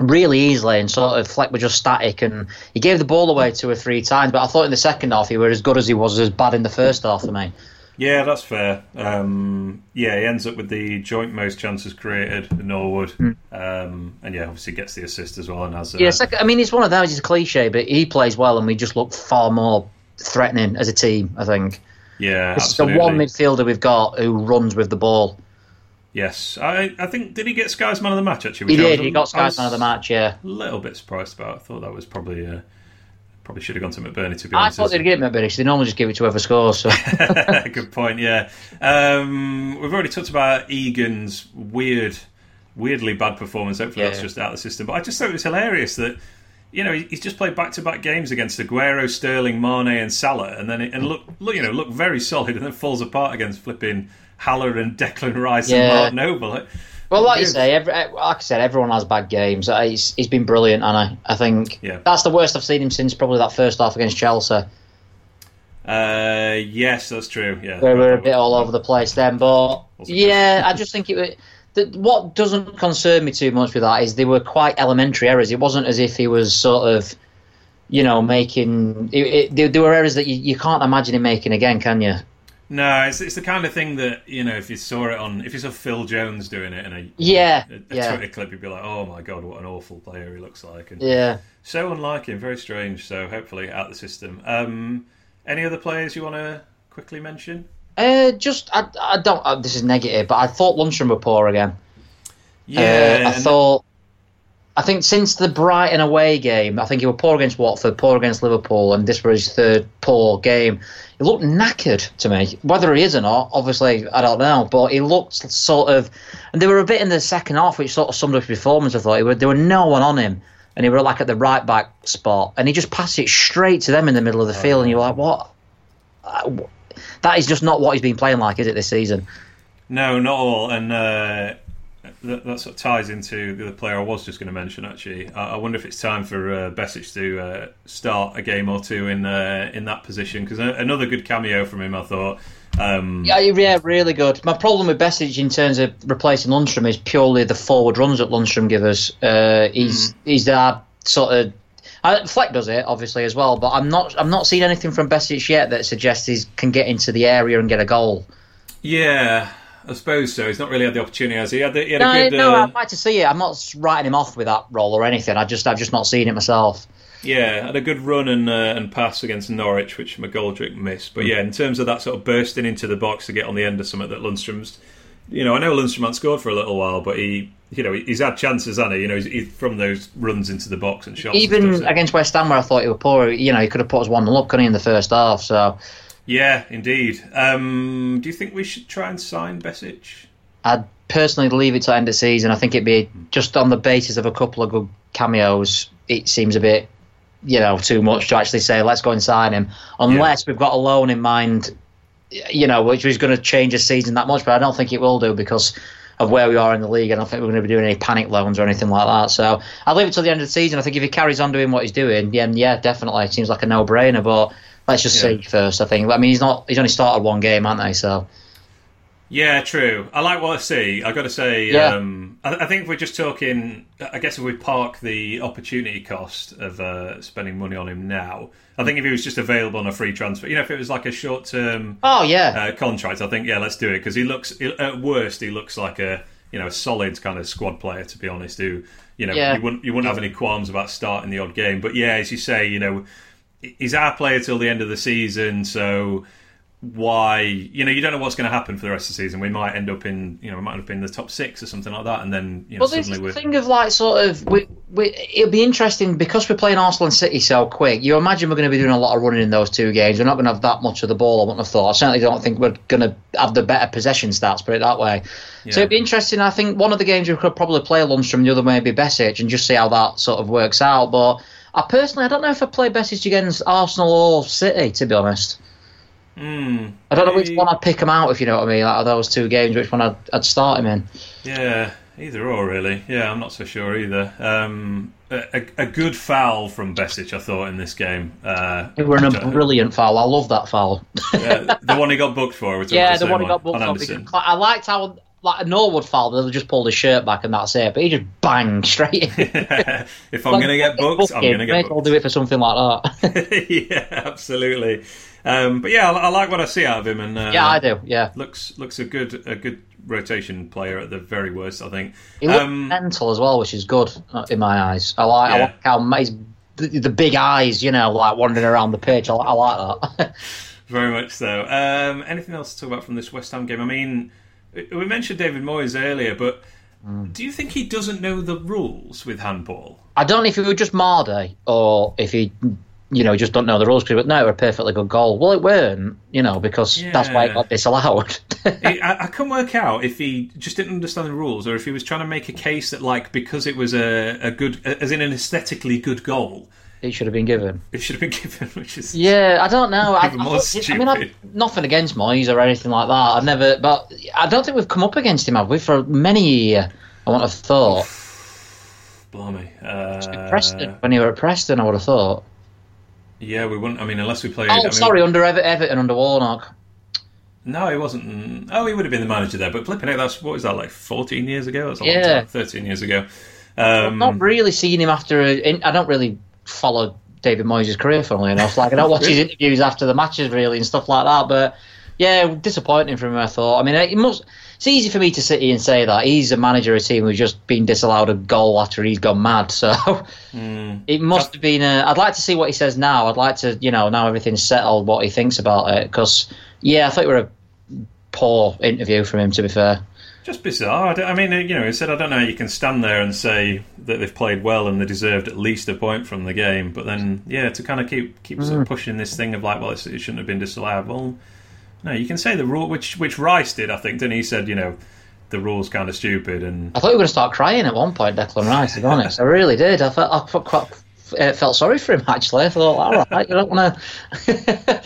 really easily and sort of Fleck was just static and he gave the ball away two or three times, but I thought in the second half he were as good as he was as bad in the first half for me. Yeah, that's fair. Um, yeah, he ends up with the joint most chances created in Norwood, um, and yeah, obviously gets the assist as well and has. Uh, Yeah, I mean, it's one of those. It's a cliche, but he plays well, and we just look far more threatening as a team. I think yeah, it's absolutely. the one midfielder we've got who runs with the ball. Yes, I, I think did he get Sky's man of the match actually? He did. He got Sky's man of the match. Yeah, A little bit surprised about. I thought that was probably uh, probably should have gone to McBurnie to be I honest. I thought they'd give bit. They normally just give it to whoever scores. So. Good point. Yeah, um, we've already talked about Egan's weird, weirdly bad performance. Hopefully, Yeah. that's just out of the system. But I just thought it was hilarious that you know he's just played back-to-back games against Aguero, Sterling, Mané, and Salah, and then it, and look, look, you know, look very solid, and then falls apart against flipping Haller and Declan Rice Yeah. and Mark Noble. Like, Well, like you say, every, like I said, everyone has bad games. Uh, He's, he's been brilliant, and I, I think Yeah. that's the worst I've seen him since probably that first half against Chelsea, Uh, yes, that's true. Yeah, we were a bit all over the place then. But yeah, I just think it. was- The, what doesn't concern me too much with that is they were quite elementary errors. It wasn't as if he was sort of, you know, making. It, it, there, there were errors that you, you can't imagine him making again, can you? No, it's, it's the kind of thing that you know if you saw it on if you saw Phil Jones doing it in a Yeah, a, a yeah. Twitter clip, you'd be like, "Oh my god, what an awful player he looks like." And Yeah. so unlike him, very strange. So hopefully out the system. Um, any other players you want to quickly mention? Uh, just I, I don't. Uh, this is negative, but I thought Lundstram were poor again. Uh, I thought. I think since the Brighton away game, I think he was poor against Watford, poor against Liverpool, and this was his third poor game. He looked knackered to me. Whether he is or not, obviously, I don't know. But he looked sort of, and there were a bit in the second half which sort of summed up his performance. I thought he were, there were no one on him, and he were like at the right back spot, and he just passed it straight to them in the middle of the field, and you're like, what? Uh, That is just not what he's been playing like, is it this season? No, not all. And uh, that, that sort of ties into the other player I was just going to mention. Actually, I, I wonder if it's time for uh, Besic to uh, start a game or two in uh, in that position because another good cameo from him. I thought. Um, Yeah, yeah, really good. My problem with Besic in terms of replacing Lundstram is purely the forward runs that Lundstram give us. Uh, he's he's that sort of. Uh, Fleck does it obviously as well, but I'm not I'm not seeing anything from Besic yet that suggests he can get into the area and get a goal. Yeah, I suppose so. He's not really had the opportunity, has he? He had, he had No, a good. no, uh, I'd like to see it. I'm not writing him off with that role or anything. I just I've just not seen it myself. Yeah, had a good run and uh, and pass against Norwich, which McGoldrick missed. But yeah, in terms of that sort of bursting into the box to get on the end of something that Lundstram's, you know, I know Lundstram scored for a little while, but he, you know, he's had chances, hasn't he? You know, he's, he's from those runs into the box and shots. and Even stuff, against West Ham, where I thought he was poor, you know, he could have put us one 0 up, couldn't he, in the first half? So yeah, indeed. Um, do you think we should try and sign Besic? I'd personally leave it to end of season. I think it'd be just on the basis of a couple of good cameos. It seems a bit, you know, too much to actually say let's go and sign him, unless we've got a loan in mind, you know, which is going to change a season that much. But I don't think it will do because of where we are in the league. I don't think we're going to be doing any panic loans or anything like that. So I'll leave it till the end of the season. I think if he carries on doing what he's doing, yeah, yeah, definitely, it seems like a no-brainer. But let's just yeah. see first. I think. I mean, he's not. He's only started one game, aren't they? So. Yeah, true. I like what I see. I got to say, yeah. um, I, I, think if we're just talking, I guess if we park the opportunity cost of uh, spending money on him now, I think if he was just available on a free transfer, you know, if it was like a short term, oh yeah, uh, contract, I think yeah, let's do it because he looks at worst he looks like a you know a solid kind of squad player to be honest. Who you know yeah. you wouldn't you wouldn't have any qualms about starting the odd game, but yeah, as you say, you know, he's our player till the end of the season, so why you know you don't know what's going to happen for the rest of the season. We might end up in you know we might end up in the top six or something like that, and then you know well, suddenly we're thing of like sort of we, we it'll be interesting because we're playing Arsenal and City so quick. You imagine we're going to be doing a lot of running in those two games. We're not going to have that much of the ball. I wouldn't have thought. I certainly don't think we're going to have the better possession stats. Put it that way. Yeah. So it'd be interesting. I think one of the games we could probably play Lundstram, the other maybe Besic, and just see how that sort of works out. But I personally, I don't know if I play Besic against Arsenal or City. To be honest. Mm, I don't know which one I'd pick him out if you know what I mean. Like of those two games, which one I'd, I'd start him in. Yeah, either or really. Yeah, I'm not so sure either. Um, a, a, good foul from Besic, I thought in this game. Uh, it were a brilliant foul. I love that foul. yeah, the one he got booked for. Yeah, the one he got booked for. Because I liked how like a Norwood foul, they'll just pull his shirt back and that's it. But he just bang straight in. if I'm like, going to get booked, I'm going to get booked. I'll do it for something like that. yeah, absolutely. Um, but yeah, I, I, like what I see out of him, and uh, yeah, I do. Yeah, looks looks a good a good rotation player at the very worst. I think he looks um, mental as well, which is good uh, in my eyes. I like, yeah. I like how he's the, the, big eyes, you know, like wandering around the pitch. I, I like that. very much so. Um, anything else to talk about from this West Ham game? I mean, we mentioned David Moyes earlier, but mm. do you think he doesn't know the rules with handball? I don't know if it was just Mardy or if he you know, just don't know the rules. But no, it was a perfectly good goal. Well, it weren't, you know, because yeah. that's why it got disallowed. I, I can work out if he just didn't understand the rules, or if he was trying to make a case that, like, because it was a, a good, as in an aesthetically good goal, it should have been given. It should have been given, which is yeah. I don't know. I, I, I, mean, I've, nothing against Moyes or anything like that. I've never, but I don't think we've come up against him, have we? For many years, I would have thought. Blimey. Uh, Preston when you were at Preston, I would have thought. Yeah, we wouldn't. I mean, unless we played. Oh, I mean, sorry, under Ever- Everton, under Warnock. No, he wasn't. Oh, he would have been the manager there, but flipping it, that's what was that like? Fourteen years ago? That's a yeah, long time. thirteen years ago. Um, I've not really seen him after. A, I don't really follow David Moyes' career, funnily enough. Like I don't watch his interviews after the matches really and stuff like that. But yeah, disappointing from him. I thought. I mean, it must it's easy for me to sit here and say that he's a manager of a team who's just been disallowed a goal after he's gone mad. So mm. it must have been. i would like to see what he says now. I'd like to, you know, now everything's settled, what he thinks about it. Because yeah, I thought it were a poor interview from him. To be fair. Just bizarre. I mean, you know, he said, I don't know, you can stand there and say that they've played well and they deserved at least a point from the game, but then, yeah, to kind of keep keep sort of mm. pushing this thing of like, well, it shouldn't have been disallowed. Well, no, you can say the rule, which which Rice did, I think. Then he said, you know, the rule's kind of stupid. And I thought you were going to start crying at one point, Declan Rice. To be honest, I really did. I felt I quite, uh, felt sorry for him actually. I thought, all right, you don't want to.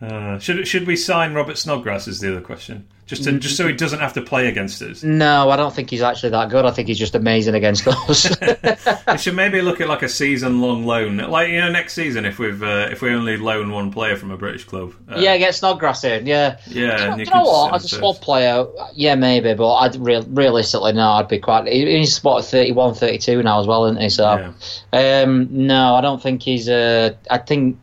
uh, should should we sign Robert Snodgrass? Is the other question. Just to, just so he doesn't have to play against us. No, I don't think he's actually that good. I think he's just amazing against us. we should maybe look at like a season-long loan, like you know, next season if we've uh, if we only loan one player from a British club. Uh, yeah, get Snodgrass in. Yeah, yeah. Do you, know, you know what? As a squad player, yeah, maybe, but I'd re- realistically no, I'd be quite. He's what 31, 32 now as well, isn't he? So, yeah. um, no, I don't think he's. Uh, I think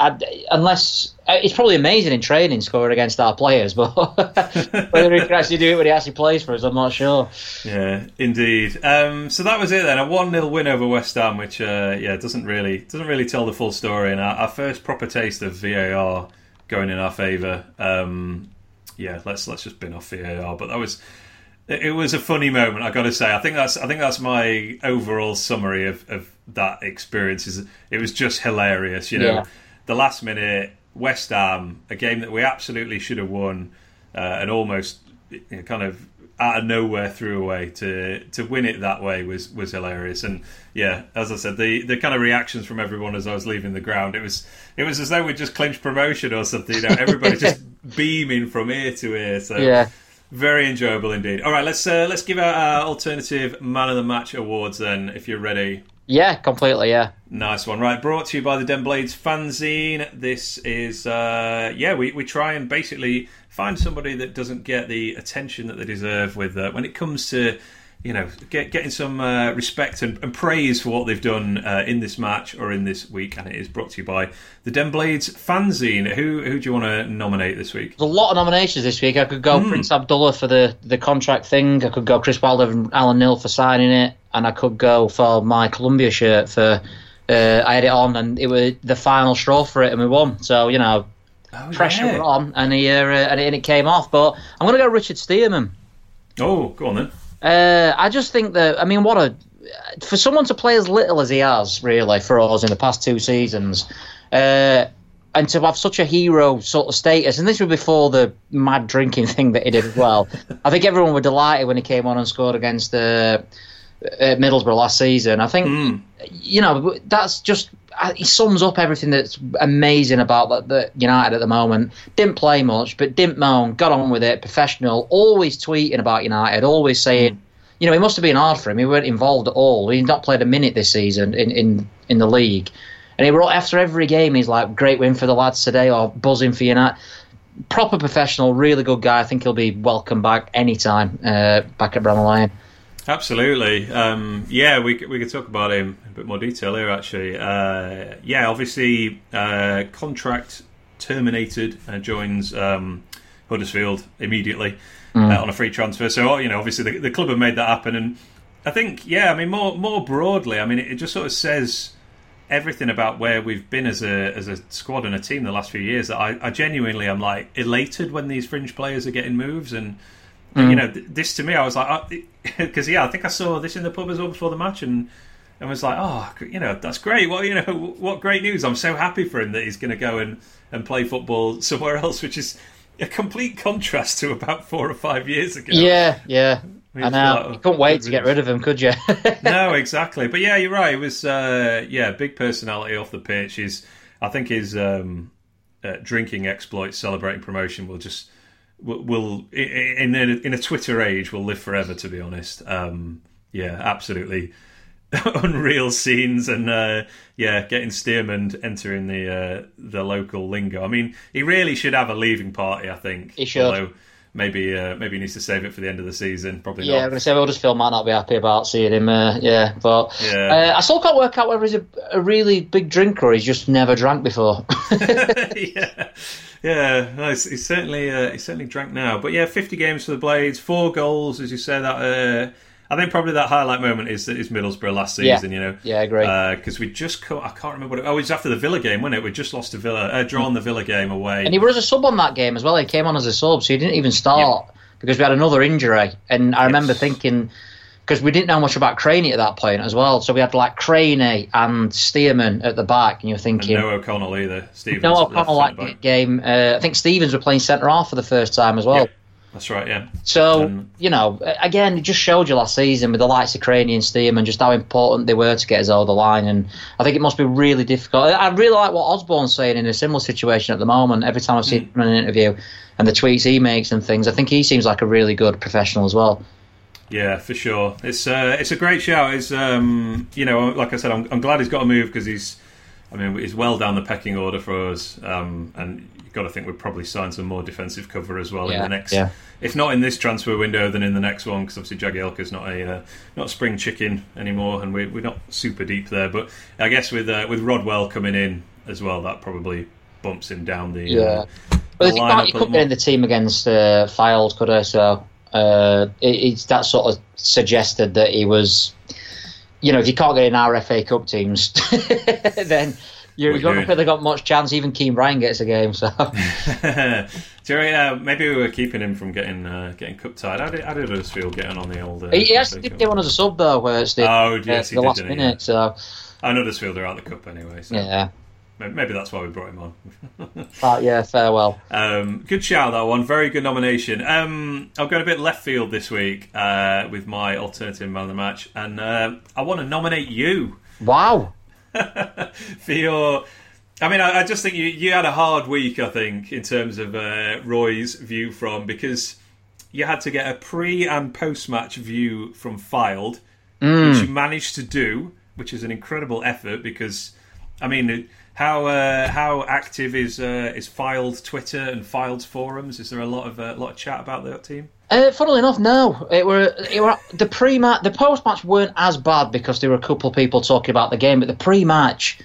I'd, unless it's probably amazing in training scoring against our players, but whether he can actually do it when he actually plays for us, I'm not sure. Yeah, indeed. Um, so that was it then, a one 0 win over West Ham, which uh, yeah doesn't really doesn't really tell the full story, and our, our first proper taste of VAR going in our favour. Um, yeah, let's let's just bin off VAR, but that was it was a funny moment. I got to say, I think that's I think that's my overall summary of, of that experience. Is it was just hilarious, you know. Yeah the last minute West Ham, a game that we absolutely should have won, uh, and almost you know, kind of out of nowhere threw away to to win it that way was was hilarious. And yeah, as I said, the the kind of reactions from everyone as I was leaving the ground, it was it was as though we'd just clinched promotion or something. You know, everybody just beaming from ear to ear. So yeah. Very enjoyable indeed. All right, let's uh, let's give out our alternative man of the match awards then, if you're ready. Yeah, completely. Yeah. Nice one. Right, brought to you by the Den Blades fanzine. This is uh, yeah, we, we try and basically find somebody that doesn't get the attention that they deserve with uh, when it comes to you know, get, getting some uh, respect and, and, praise for what they've done uh, in this match or in this week, and it is brought to you by the Den Blades fanzine. Who who do you want to nominate this week? There's a lot of nominations this week. I could go mm. Prince Abdullah for the, the contract thing. I could go Chris Wilder and Alan Knill for signing it, and I could go for my Columbia shirt for. Uh, I had it on, and it was the final straw for it, and we won. So you know, oh, pressure yeah. on, and, he, uh, and, it, and it came off. But I'm going to go Richard Stearman. Oh, go on then. Uh, I just think that I mean, what a for someone to play as little as he has, really, for us in the past two seasons, uh, and to have such a hero sort of status, and this was before the mad drinking thing that he did as well. I think everyone were delighted when he came on and scored against uh, Middlesbrough last season. I think mm. you know that's just uh, he sums up everything that's amazing about the, the, United at the moment. Didn't play much, but didn't moan. Got on with it. Professional. Always tweeting about United. Always saying, mm. you know, it must have been hard for him. He weren't involved at all. He's not played a minute this season in in, in the league. And he wrote after every game, he's like, "Great win for the lads today," or "Buzzing for United." Proper professional, really good guy. I think he'll be welcome back anytime uh, back at Bramall Lane. Absolutely. Um, yeah, we, we could talk about him in a bit more detail here, actually. Uh, yeah, obviously, uh, contract terminated and joins um, Huddersfield immediately mm. uh, on a free transfer. So, you know, obviously, the, the, club have made that happen. And I think, yeah, I mean, more more broadly, I mean, it, it just sort of says everything about where we've been as a as a squad and a team the last few years that I, I genuinely am like elated when these fringe players are getting moves and Mm. You know, this to me, I was like, because yeah, I think I saw this in the pub as well before the match, and and was like, oh, you know, that's great. Well, you know, what great news! I'm so happy for him that he's going to go and and play football somewhere else, which is a complete contrast to about four or five years ago. Yeah, yeah. I know. Like, oh, you couldn't wait to get rid of him, could you? no, exactly. But yeah, you're right. It was uh, yeah, big personality off the pitch. His, I think his um, uh, drinking exploits, celebrating promotion, will just will, will in a, in a Twitter age will live forever. To be honest, um, yeah, absolutely unreal scenes and uh, yeah, getting Stearman entering the uh, the local lingo. I mean, he really should have a leaving party. I think he should. Although maybe uh, maybe he needs to save it for the end of the season. Probably not. yeah, not. I'm going to say Huddersfield might not be happy about seeing him. Uh, yeah, but yeah. Uh, I still can't work out whether he's a, a, really big drinker or he's just never drank before. yeah. Yeah, no, he's, he's certainly uh, he's certainly drank now. But yeah, fifty games for the Blades, four goals, as you say. That uh, I think probably that highlight moment is is Middlesbrough last season. Yeah. You know, yeah, I agree. Because uh, we just co- I can't remember what it, oh, it was after the Villa game, wasn't it? We just lost to Villa, uh, drawn the Villa game away, and he was a sub on that game as well. He came on as a sub, so he didn't even start yeah. because we had another injury. And I remember yes. thinking because we didn't know much about Cranie at that point as well. So we had like Cranie and Stearman at the back, and you're thinking and no O'Connell either. Stevens no O'Connell that game. Uh, I think Stevens were playing centre half for the first time as well. Yeah, that's right. Yeah. So um, you know, again, it just showed you last season with the likes of Cranie and Stearman just how important they were to get us over the line, and I think it must be really difficult. I really like what Osborn's saying in a similar situation at the moment. Every time I've seen mm. him in an interview and the tweets he makes and things, I think he seems like a really good professional as well. Yeah, for sure. It's uh, it's a great shout. It's um, you know, like I said, I'm, I'm glad he's got a move because he's, I mean, he's well down the pecking order for us. Um, and you've got to think we'd probably sign some more defensive cover as well yeah, in the next. Yeah. If not in this transfer window, then in the next one because obviously Jagielka's not a uh, not a spring chicken anymore, and we're, we're not super deep there. But I guess with uh, with Rodwell coming in as well, that probably bumps him down the yeah. Uh, well, the he, couldn't get in the team against uh, Fylde, could I? So uh, it, it's that sort of suggested that he was, you know, if you can't get in RFA Cup teams, then you're, you're not really got much chance. Even Kean Bryan gets a game. So, Jerry, uh, maybe we were keeping him from getting uh, getting cup tied. How did, how did feel getting on the old? Uh, he, actually did get one as a sub though, where it's the, oh yes, uh, the last minute. Yeah. So, I know Huddersfield are out the cup anyway. So. Yeah. Maybe that's why we brought him on. uh, yeah, farewell. Um, good shout, that one. Very good nomination. Um, I've got a bit left field this week uh, with my alternative man of the match, and uh, I want to nominate you. Wow. for your. I mean, I, I, just think you, you had a hard week, I think, in terms of uh, Roy's view from, because you had to get a pre and post match view from Fylde, Mm. which you managed to do, which is an incredible effort because, I mean, how uh, how active is uh, is Fylde Twitter and Fylde forums? Is there a lot of uh, lot of chat about that team? Uh, funnily enough, no. It were it were the pre-match, the post-match weren't as bad because there were a couple of people talking about the game, but the pre-match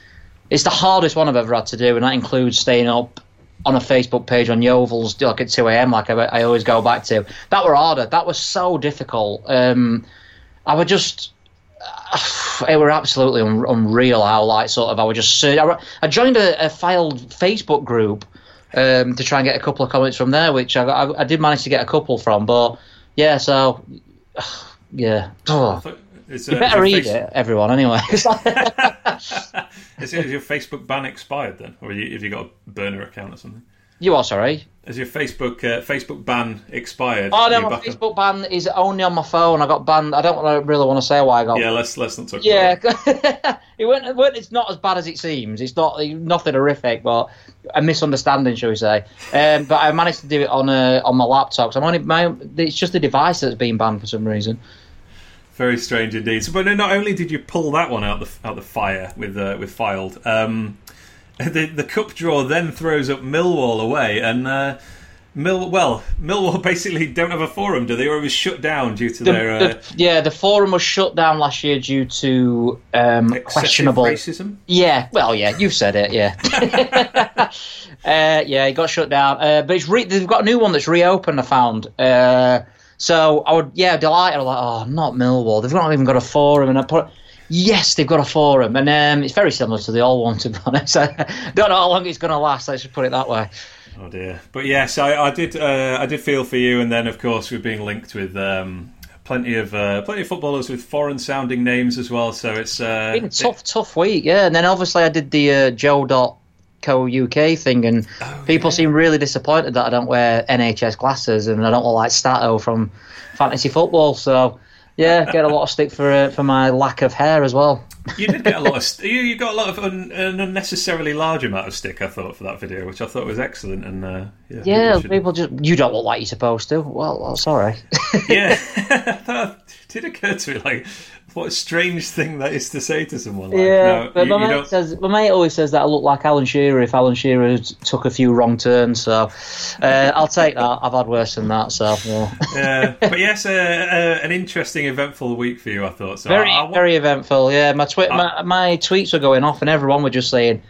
is the hardest one I've ever had to do, and that includes staying up on a Facebook page on Yeovil's like at two a.m. like I, I always go back to. That were harder. That was so difficult. Um, I would just. It were absolutely un- unreal how like sort of I would just search. I, I joined a, a Fylde Facebook group um, to try and get a couple of comments from there, which I, I, I did manage to get a couple from. But yeah, so yeah, oh, you uh, better read face- it, everyone. Anyway, Is, is your Facebook ban expired then, or have you, have you got a burner account or something? You are sorry. Has your Facebook uh, Facebook ban expired? Oh no, my on- Facebook ban is only on my phone. I got banned. I don't wanna- really want to say why I got. Yeah, let's let's not talk. Yeah, About it. it went, it went. It's not as bad as it seems. It's not nothing horrific, but a misunderstanding, shall we say? Um, but I managed to do it on uh, on my laptop. So I'm only my. It's just the device that's been banned for some reason. Very strange indeed. So, but no, not only did you pull that one out the out the fire with uh, with Fylde, um, the the cup draw then throws up Millwall away, and uh, Mill well Millwall basically don't have a forum, do they? Or it was shut down due to The- their uh, the- yeah, the forum was shut down last year due to um, questionable. racism. Yeah, well, yeah, you've said it. Yeah, uh, yeah, it got shut down. Uh, but it's re- they've got a new one that's reopened. I found. Uh, so I would, yeah, delighted. I'm like, oh, not Millwall. They've not even got a forum, and I put. Yes, they've got a forum, and um, it's very similar to the old one. To be honest, I don't know how long it's going to last. Let's just put it that way. Oh dear. But yes, I, I did. Uh, I did feel for you, and then of course we're being linked with um, plenty of uh, plenty of footballers with foreign-sounding names as well. So it's uh, Been a tough, tough week, yeah. And then obviously I did the uh, Joe dot co UK thing, and people seem really disappointed that I don't wear NHS glasses and I don't look like Statto from fantasy football. So yeah, get a lot of stick for uh, for my lack of hair as well. You did get a lot of st- you, you got a lot of un- an unnecessarily large amount of stick. I thought for that video, which I thought was excellent. And uh, yeah, Yeah, people should- people just you don't look like you're supposed to. Well, well sorry. yeah. that did occur to me like what a strange thing that is to say to someone. Like, Yeah, no, but you, my you mate don't. says my mate always says that I look like Alan Shearer if Alan Shearer took a few wrong turns. So uh, I'll take that. I've had worse than that. So yeah. Yeah, but yes, uh, uh, an interesting, eventful week for you. I thought so. very I, I, very eventful. Yeah, my, twi- my my tweets were going off, and everyone were just saying,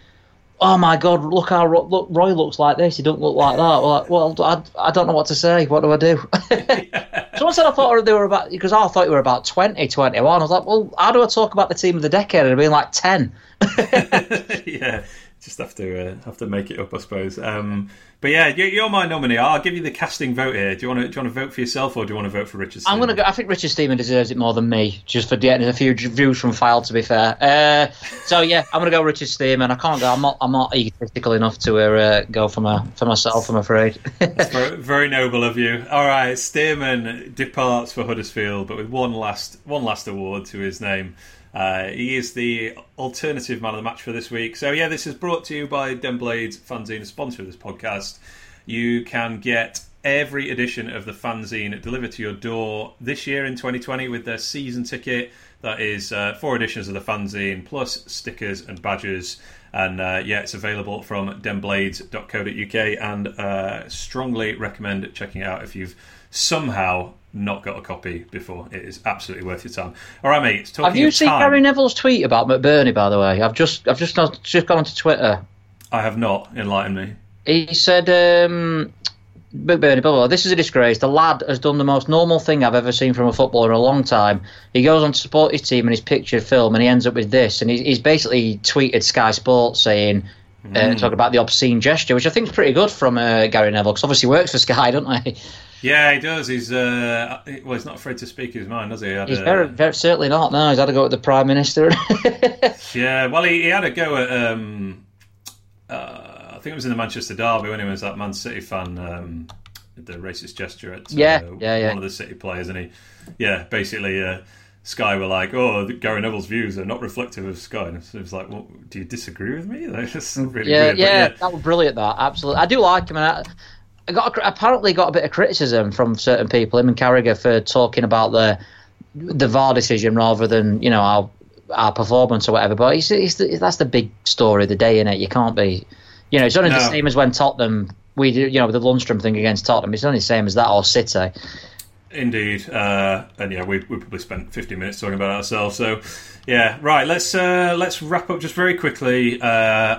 "Oh my god, look how look Roy looks like this. He don't look like that." Well, well, I, I don't know what to say. What do I do? Someone said I thought they were about because I thought you were about 20, 21. I was like, well, how do I talk about the team of the decade? It'd been like ten. yeah, just have to uh, have to make it up, I suppose. Um, but yeah, you- you're my nominee. I'll give you the casting vote here. Do you want to do you want to vote for yourself or do you want to vote for Richard? I'm gonna go. I think Richard Stearman deserves it more than me, just for getting a few views from Fylde. To be fair, uh, so yeah, I'm gonna go Richard Stearman. I can't go. I'm not. I'm not egotistical enough to uh, go for my for myself. I'm afraid. Very, very noble of you. All right, Stearman departs for Huddersfield, but with one last one last award to his name. Uh, he is the alternative man of the match for this week. So yeah, this is brought to you by Den Blades Fanzine, sponsor of this podcast. You can get every edition of the fanzine delivered to your door this year in 2020 with their season ticket. That is uh, four editions of the fanzine plus stickers and badges. And uh, yeah, it's available from denblades.co.uk and uh, strongly recommend checking it out if you've somehow not got a copy before. It is absolutely worth your time. All right, mate. Talking Have you seen time, Gary Neville's tweet about McBurnie? By the way, I've just I've just not, just gone onto Twitter. I have not. Enlighten me. He said, um, McBurnie, blah, blah, blah, this is a disgrace. The lad has done the most normal thing I've ever seen from a footballer in a long time. He goes on to support his team and his pictured film, and he ends up with this. And he's, he's basically tweeted Sky Sports saying, uh, talking about the obscene gesture, which I think is pretty good from uh, Gary Neville, because obviously he works for Sky, don't he? Yeah, he does. He's uh, well, he's not afraid to speak his mind, does he? he He's a- very, very certainly not. No, he's had to go with the Prime Minister. Yeah, well, he, he had a go at. Um, uh, I think it was in the Manchester Derby when he was that Man City fan. Um, the racist gesture at uh, Yeah, yeah, yeah. one of the City players, and he, yeah, basically, uh, Sky were like, "Oh, Gary Neville's views are not reflective of Sky." And it was like, "Well, do you disagree with me?" That's really yeah, weird. but yeah, that was brilliant. That absolutely, I do like him. And I, I got apparently got a bit of criticism from certain people, him and Carragher, for talking about the the VAR decision rather than you know our our performance or whatever. But it's, it's the, that's the big story of the day, in it. You can't be, you know, it's only No. the same as when Tottenham we do, you know, the Lundstram thing against Tottenham. It's only the same as that or City. Indeed, uh, and yeah, we, we probably spent 50 minutes talking about ourselves. So, yeah, right. Let's uh, let's wrap up just very quickly. Uh,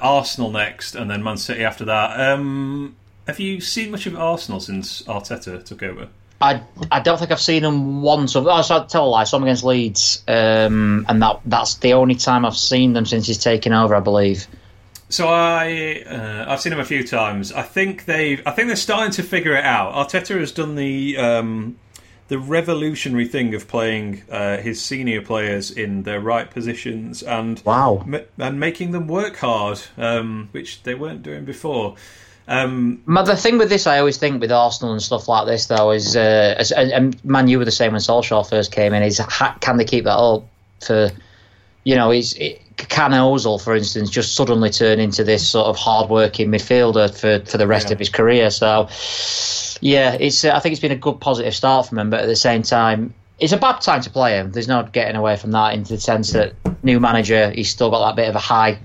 Arsenal next, and then Man City after that. Um, have you seen much of Arsenal since Arteta took over? I I don't think I've seen them once. Of, oh, so I'll tell a lie. I saw against Leeds, um, and that that's the only time I've seen them since he's taken over, I believe. So I uh, I've seen them a few times. I think they I think they're starting to figure it out. Arteta has done the um, the revolutionary thing of playing uh, his senior players in their right positions and Wow. ma- and making them work hard, um, which they weren't doing before. Um, But the thing with this, I always think with Arsenal and stuff like this, though, is uh, as, and, and Man you were the same when Solskjaer first came in. Is can they keep that up for, you know, is it, can Ozil, for instance, just suddenly turn into this sort of hard-working midfielder for, for the rest Yeah. of his career? So, yeah, it's uh, I think it's been a good positive start for him, but at the same time. It's a bad time to play him. There's no getting away from that. In the sense that new manager, he's still got that bit of a high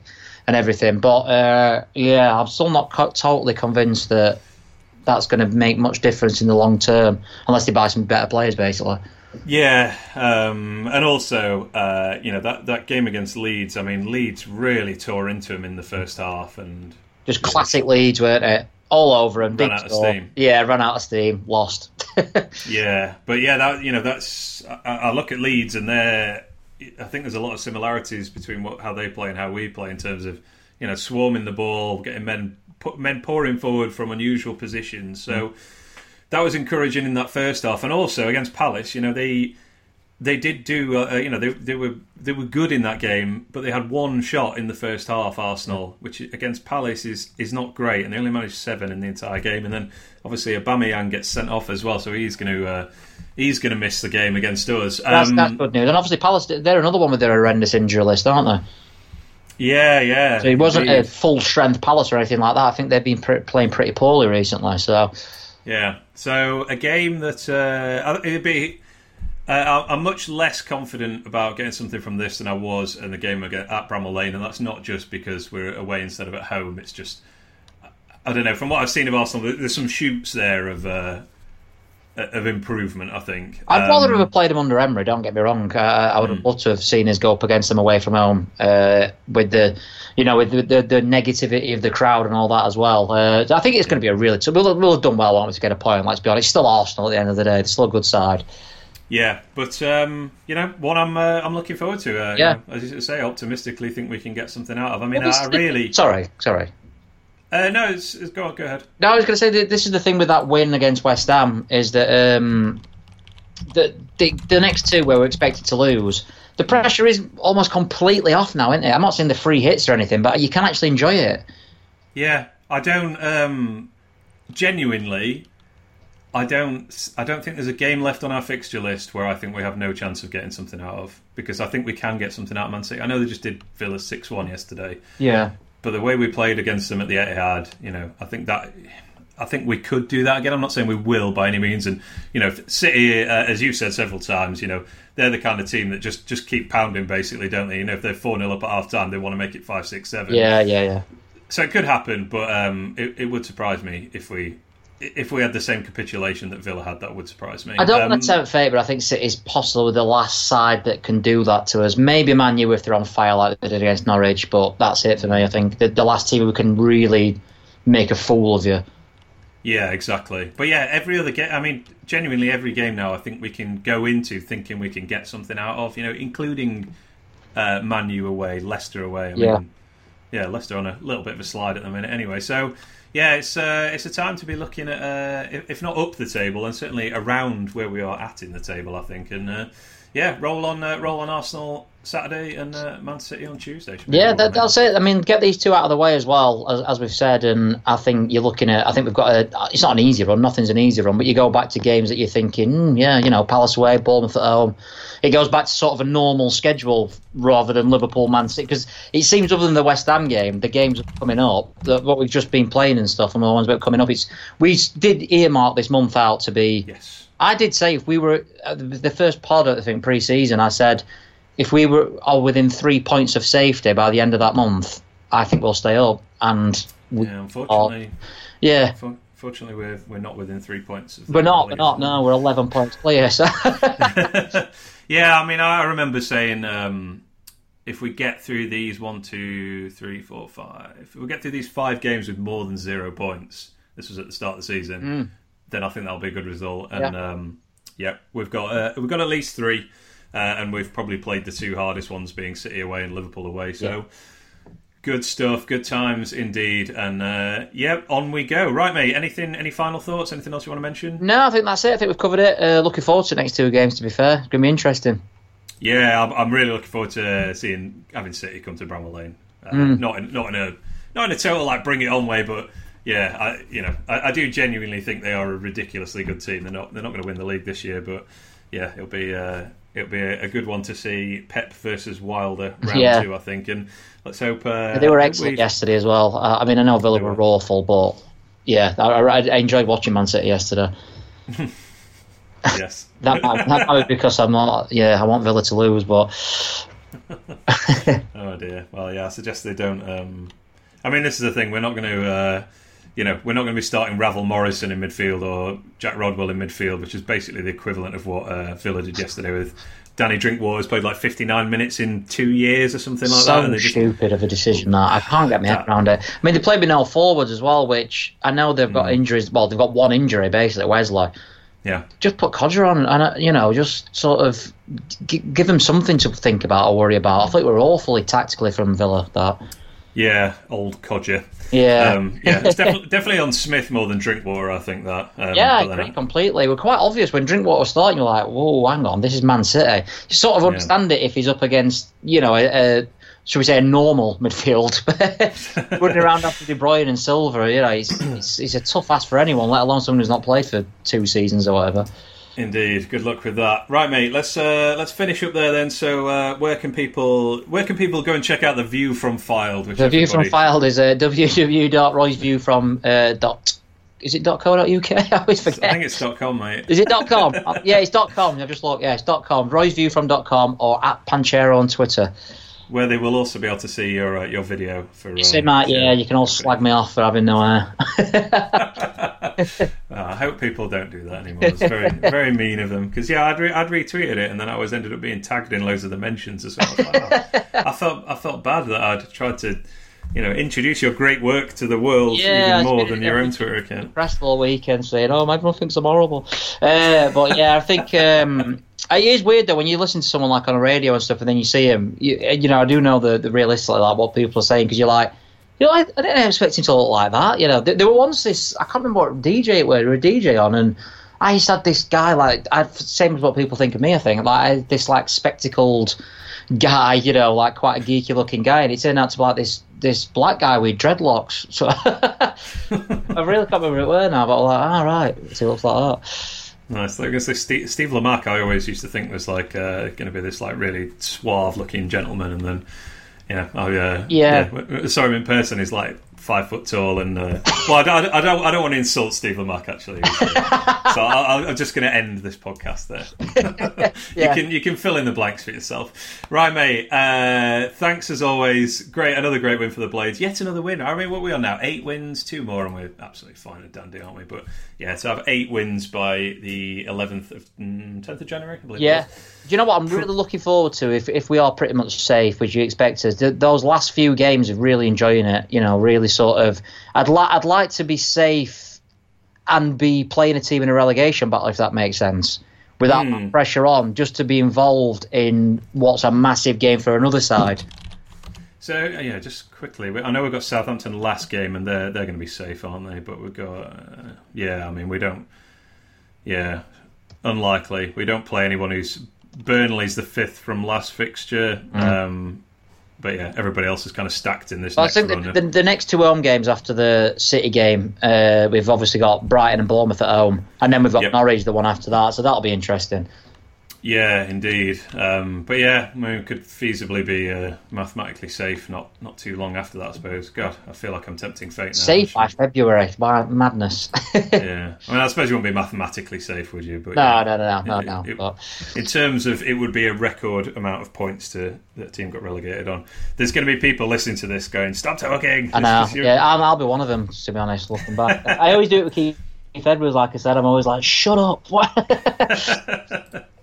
and everything. But uh, yeah, I'm still not co- totally convinced that that's going to make much difference in the long term, unless they buy some better players, basically. yeah, um, and also uh, you know that that game against Leeds. I mean, Leeds really tore into him in the first half, and Just classic Leeds, weren't it? All over. Big Ran out of steam. Yeah, ran out of steam, lost. Yeah, but yeah, that you know, that's I, I look at Leeds and they're. I think there's a lot of similarities between what how they play and how we play in terms of you know swarming the ball, getting men put, men pouring forward from unusual positions. So mm. that was encouraging in that first half, and also against Palace, you know they they did do uh, you know they, they were they were good in that game, but they had one shot in the first half. Arsenal, which against Palace is is not great, and they only managed seven in the entire game. And then obviously Aubameyang gets sent off as well, so he's going to uh, he's going to miss the game against us. That's, Um, that's good news. And obviously, Palace, they're another one with their horrendous injury list, aren't they? yeah, yeah. So it wasn't a full strength Palace or anything like that. I think they've been pr- playing pretty poorly recently. So Yeah. So a game that uh, it'd be. Uh, I- I'm much less confident about getting something from this than I was in the game at Bramall Lane, and that's not just because we're away instead of at home. It's just I don't know. From what I've seen of Arsenal, there's some shoots there of uh, of improvement. I think. I'd Um, rather have played them under Emery. Don't get me wrong. Uh, I would have Hmm. loved to have seen us go up against them away from home uh, with the, you know, with the, the, the negativity of the crowd and all that as well. Uh, I think it's going to be a really. So we'll, we'll have done well, won't we, to get a point? Let's be honest. It's still Arsenal at the end of the day. They're still a good side. Yeah, but um, you know, one I'm uh, I'm looking forward to. Uh, you Yeah. know, as you say, optimistically think we can get something out of. I mean, I, really. Sorry, sorry. Uh, no, it's, it's, go on, go ahead. No, I was going to say that this is the thing with that win against West Ham is that um, the, the the next two where we're expected to lose, the pressure is almost completely off now, isn't it? I'm not saying the free hits or anything, but you can actually enjoy it. Yeah, I don't um, genuinely. I don't. I don't think there's a game left on our fixture list where I think we have no chance of getting something out of because I think we can get something out of Man City. I know they just did Villa six one yesterday, Yeah. but the way we played against them at the Etihad, you know, I think that. I think we could do that again. I'm not saying we will by any means. And you know, City, uh, as you've said several times, you know, they're the kind of team that just just keep pounding, basically, don't they? You know, if they're four 0 up at half time, they want to make it five, six, seven Yeah, yeah, yeah. so it could happen, but um, it, it would surprise me if we if we had the same capitulation that Villa had. That would surprise me. I don't Um, want to tempt fate, but I think City's possibly the last side that can do that to us. Maybe Man U if they're on fire like they did against Norwich, but that's it for me. I think the, the last team who can really make a fool of you. Yeah, exactly. But yeah, every other game. I mean, genuinely, every game now, I think we can go into thinking we can get something out of. You know, including uh, Man U away, Leicester away. I mean, Yeah. yeah, Leicester on a little bit of a slide at the minute. Anyway, so yeah, it's uh, it's a time to be looking at uh, if, not up the table, and certainly around where we are at in the table. I think, and uh, yeah, roll on, uh, roll on Arsenal Saturday and uh, Man City on Tuesday. Yeah, that, that's it. I mean, get these two out of the way as well, as, as, we've said, and I think you're looking at. I think we've got a. It's not an easy run. Nothing's an easy run, but you go back to games that you're thinking, mm, yeah, you know, Palace away, Bournemouth at home. It goes back to sort of a normal schedule rather than Liverpool, Man City, because it seems other than the West Ham game, the games are coming up, that what we've just been playing and stuff, and the ones that are coming up. It's we did earmark this month out to be. Yes. I did say if we were the first pod, I think pre-season, I said if we were are within three points of safety by the end of that month, I think we'll stay up. And we yeah, unfortunately, are, yeah. Fortunately, we're we're not within three points. we're not. We're not. No, we're eleven points clear. So. yeah, I mean, I remember saying um, if we get through these one, two, three, four, five, if we get through these five games with more than zero points, this was at the start of the season, mm. then I think that'll be a good result. And yeah, um, yeah we've got uh, we've got at least three. Uh, and we've probably played the two hardest ones, being City away and Liverpool away. So. Yeah. Good stuff, good times indeed, and uh, yeah, on we go. Right, mate. Anything? Any final thoughts? Anything else you want to mention? No, I think that's it. I think we've covered it. Uh, looking forward to the next two games. To be fair, it's going to be interesting. Yeah, I'm, I'm really looking forward to seeing having City come to Bramall Lane. Uh, mm. Not in not in a not in a total like bring it on way, but yeah, I you know I, I, do genuinely think they are a ridiculously good team. They're not they're not going to win the league this year, but yeah, it'll be uh, it'll be a, a, good one to see Pep versus Wilder round yeah. two, I think. And let's hope uh, they were excellent we... yesterday as well. Uh, I mean, I know Villa were. were awful, but yeah, I, I, enjoyed watching Man City yesterday. yes, that, that might be because I'm not. Yeah, I want Villa to lose, but. oh dear. Well, yeah. I suggest they don't. Um... I mean, this is the thing. We're not going to. Uh you know, we're not going to be starting Ravel Morrison in midfield or Jack Rodwell in midfield, which is basically the equivalent of what uh, Villa did yesterday with Danny Drinkwater has played like 59 minutes in two years or something like so that. So stupid just... of a decision that I can't get my head around it. I mean, they played with no forwards as well, which I know they've got mm. injuries. Well, they've got one injury basically, Wesley. Yeah. Just put Kodjia on, and uh, you know, just sort of g- give them something to think about or worry about. I think we're awfully tactically from Villa that. Yeah, old Kodjia. Yeah, um, yeah, it's definitely, definitely on Smith more than Drinkwater. I think that. Um, yeah, I agree completely. We're quite obvious when Drinkwater was starting. You're like, whoa, hang on, this is Man City. You sort of understand yeah. it if he's up against, you know, a, a should we say a normal midfield, running around after De Bruyne and Silva. You know, he's, he's, he's a tough ass for anyone, let alone someone who's not played for two seasons or whatever. Indeed, good luck with that. Right, mate. Let's uh, let's finish up there then. So, uh, where can people where can people go and check out the view from Fylde? the everybody... view from Fylde is uh, www.roysviewfrom uh, dot. Is it .co.uk? I always forget. I think it's .com, mate. Is it .com? Uh, yeah, it's .com. I've just looked. Yeah, it's .com. Roysview from .com or at Panchero on Twitter where they will also be able to see your uh, your video for. You see, Matt, yeah, you can all slag me off for having no hair. uh, I hope people don't do that anymore. It's very very mean of them because yeah, I'd re- I'd retweeted it and then I always ended up being tagged in loads of the mentions as well. I, like, oh. I felt I felt bad that I'd tried to you know, introduce your great work to the world yeah, even more than your own Twitter account. Pressed all weekend saying, "Oh, everyone thinks I'm horrible," uh, but yeah, I think um, it is weird though when you listen to someone like on a radio and stuff, and then you see him. You, you know, I do know the the realistically like what people are saying because you're like. You know, I, I didn't expect him to look like that. You know, there, there were once this I can't remember what DJ it was, a DJ on, and I to have this guy like I same as what people think of me. I think like this like spectacled guy, you know, like quite a geeky looking guy, and it turned out to be like this this black guy with dreadlocks. So I really can't remember it were now, but I'm like, all oh, right, he looks like that. Nice. I say, Steve, Steve Lamacq, I always used to think was like uh, going to be this like really suave-looking gentleman, and then yeah, oh yeah, yeah. yeah. Sorry, in person, he's like five foot tall, and uh, well, I don't, I don't, I don't want to insult Steve Lamacq actually, so I, am just going to end this podcast there. yeah. You can you can fill in the blanks for yourself, right, mate? Uh, thanks as always. Great, another great win for the Blades. Yet another win. I mean, what are we on now? Eight wins, two more, and we're absolutely fine and dandy, aren't we? But yeah, to have eight wins by the 11th of 10th mm, of January, I believe. Yeah. Do you know what I'm really looking forward to? If if we are pretty much safe, which you expect us, th- those last few games of really enjoying it. You know, really sort of. I'd like I'd like to be safe and be playing a team in a relegation battle, if that makes sense, without mm. pressure on, just to be involved in what's a massive game for another side. So yeah, just quickly, I know we've got Southampton last game, and they're they're going to be safe, aren't they? But we've got uh, yeah, I mean we don't. Yeah, unlikely. We don't play anyone who's Burnley's the fifth from last fixture. Mm. Um, but yeah, everybody else is kind of stacked in this. Well, I next think run. the, the, the next two home games after the City game, uh, we've obviously got Brighton and Bournemouth at home, and then we've got Yep. Norwich the one after that. So that'll be interesting. Yeah, indeed. Um, but yeah, I mean, could feasibly be uh, mathematically safe. Not not too long after that, I suppose. God, I feel like I'm tempting fate now. Safe by February. Why madness? yeah, I mean, I suppose you wouldn't be mathematically safe, would you? But no, yeah. no, no, no, It- no. it- But in terms of it would be a record amount of points to that team got relegated on. There's going to be people listening to this going, "Stop talking." I know. Yeah, I'll, I'll be one of them. To be honest, looking back, I always do it with Keith Edwards. Like I said, I'm always like, "Shut up."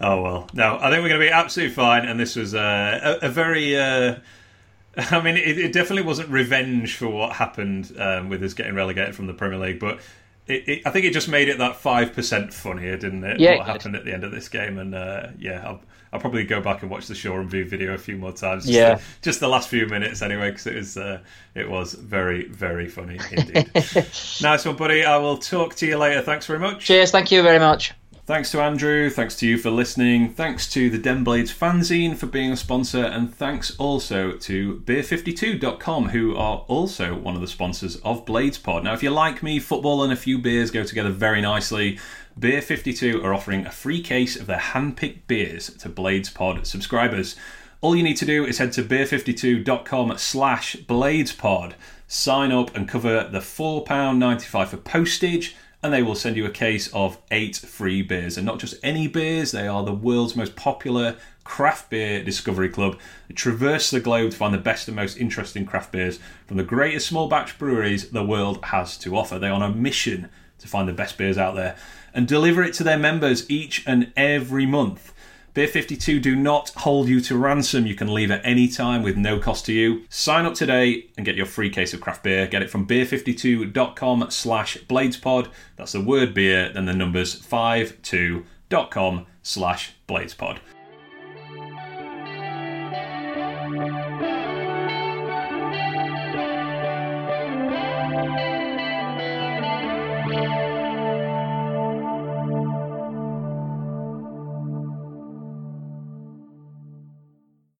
Oh well, no, I think we're going to be absolutely fine. And this was uh, a, a very. Uh, I mean, it, it definitely wasn't revenge for what happened um, with us getting relegated from the Premier League, but it, it, I think it just made it that five percent funnier, didn't it? Yeah, what happened at the end of this game, and uh, yeah, I'll, I'll probably go back and watch the Shaw and View video a few more times. Just Yeah. the, just the last few minutes anyway, because it was uh, it was very very funny indeed. nice one, buddy. I will talk to you later. Thanks very much. Cheers. Thank you very much. Thanks to Andrew, thanks to you for listening, thanks to the Den Blades fanzine for being a sponsor, and thanks also to Beer52.com, who are also one of the sponsors of Blades Pod. Now, if you like me, football and a few beers go together very nicely. Beer52 are offering a free case of their hand-picked beers to Blades Pod subscribers. All you need to do is head to beer52.com slash bladespod, sign up and cover the £4.95 for postage, and they will send you a case of eight free beers. And not just any beers, they are the world's most popular craft beer discovery club. They traverse the globe to find the best and most interesting craft beers from the greatest small batch breweries the world has to offer. They're on a mission to find the best beers out there and deliver it to their members each and every month. Beer 52 do not hold you to ransom. You can leave at any time with no cost to you. Sign up today and get your free case of craft beer. Get it from beer52.com slash bladespod. That's the word beer, then the numbers 52.com slash bladespod.